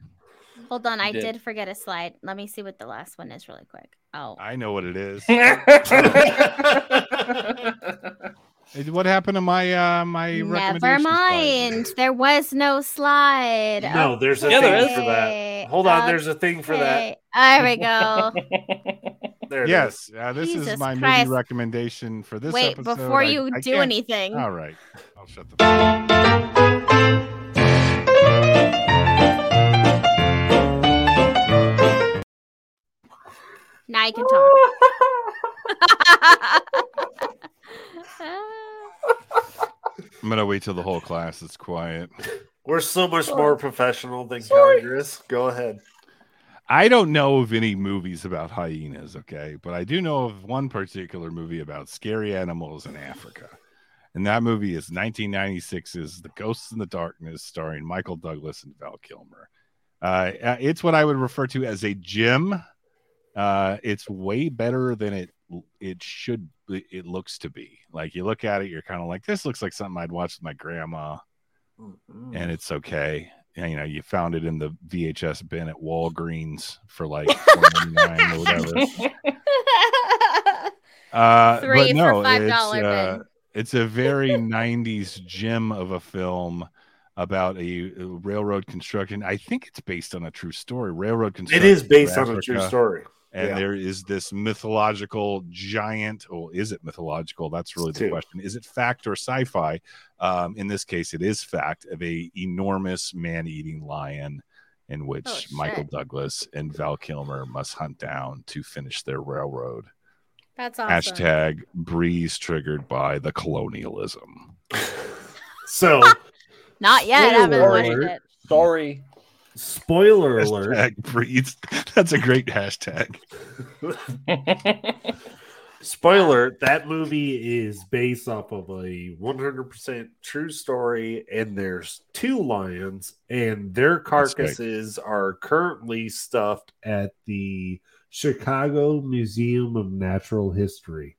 Hold on, I did. did forget a slide. Let me see what the last one is really quick. Oh, I know what it is. What happened to my uh my never recommendation slide? mind. There was no slide. No, there's a Yeah, thing is. for that. Hold on, there's a thing for that. Okay, There we go. There. Yes, uh, this is my Christ. movie recommendation for this Wait, episode. before I- you I do can't- anything, All right, I'll shut the. Now you can talk. I'm gonna wait till the whole class is quiet. We're so much more professional than Congress. Go ahead. I don't know of any movies about hyenas, okay, but I do know of one particular movie about scary animals in Africa. And that movie is 1996's The Ghosts in the Darkness, starring Michael Douglas and Val Kilmer. Uh, uh, it's what I would refer to as a gym. Uh, it's way better than it it should it looks to be. Like you look at it, you're kind of like, this looks like something I'd watch with my grandma and it's okay. And, you know, you found it in the VHS bin at Walgreens for like $4.99 or whatever. Uh, Three but for no, 5 it's, uh, it's a very 90s gem of a film about a, a railroad construction. I think it's based on a true story. Railroad construction. is based in on a true story. And Yeah. there is this mythological giant. Oh, is it mythological? That's really the Two. question. Is it fact or sci-fi? Um, in this case, it is fact of a enormous man-eating lion, in which Oh. Michael Douglas and Val Kilmer must hunt down to finish their railroad. That's awesome. Hashtag Bree's triggered by the colonialism. So, Not yet. I haven't watched alert. it. Sorry. Spoiler alert. Hashtag Bree's. That's a great hashtag. Spoiler, that movie is based off of a 100% true story, and there's two lions, and their carcasses are currently stuffed at the Chicago Museum of Natural History.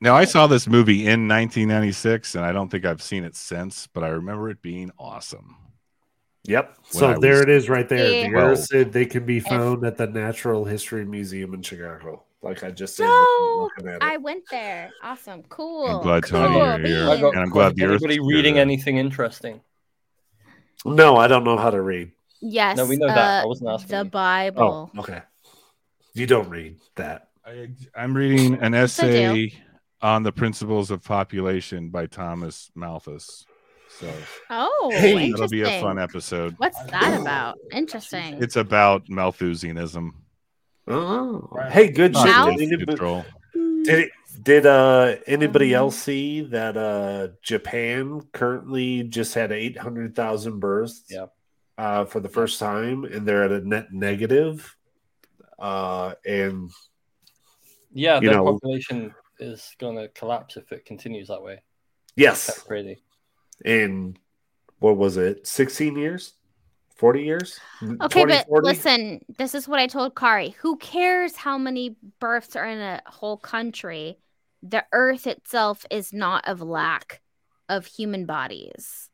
Now, I saw this movie in 1996, and I don't think I've seen it since, but I remember it being awesome. Yep. So I there was it is right there. Yeah. The well said they can be found at the Natural History Museum in Chicago. Like I just said, No, looking at it. I went there. Awesome. Cool. I'm glad, Tony, cool. you're here. I got And I'm glad the Earth Anybody is reading here. anything interesting? no, I don't know how to read. Yes. No, we know that. I uh, wasn't asking The you. Bible. Oh, okay. You don't read that. I, I'm reading an Yes, I do. essay on the principles of population by Thomas Malthus. So Oh, Hey, that'll be a fun episode. What's that about? Interesting. It's about Malthusianism. Oh, hey, good shit. Did, anybody, did, did uh, anybody else see that uh, Japan currently just had 800,000 births Yep. uh, for the first time, and they're at a net negative. Uh, and Yeah, You their know- population is going to collapse if it continues that way. yes, That's crazy. In what was it, 16 years? 40 years? Okay, 20, but 40? listen, this is what I told Kari. Who cares how many births are in a whole country? The earth itself is not of lack of human bodies.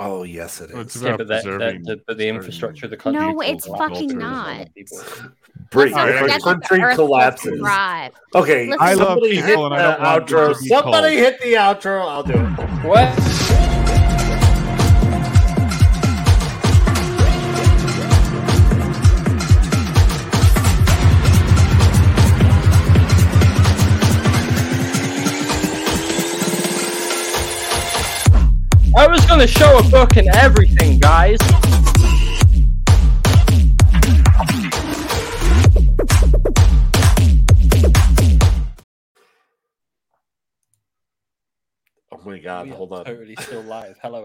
Oh, yes, it Well, it's is. Yeah, but, that, that, preserving the, but the infrastructure of the country. No, is it's fucking not. and people. Break, All right, if I a guess country the earth will collapses. thrive. Okay, Listen- I love somebody people hit and I the don't want outro. Somebody cold. hit the outro. I'll do it. What? I going to show a book and everything, guys. Oh my god, We hold on. Totally still live. Hello,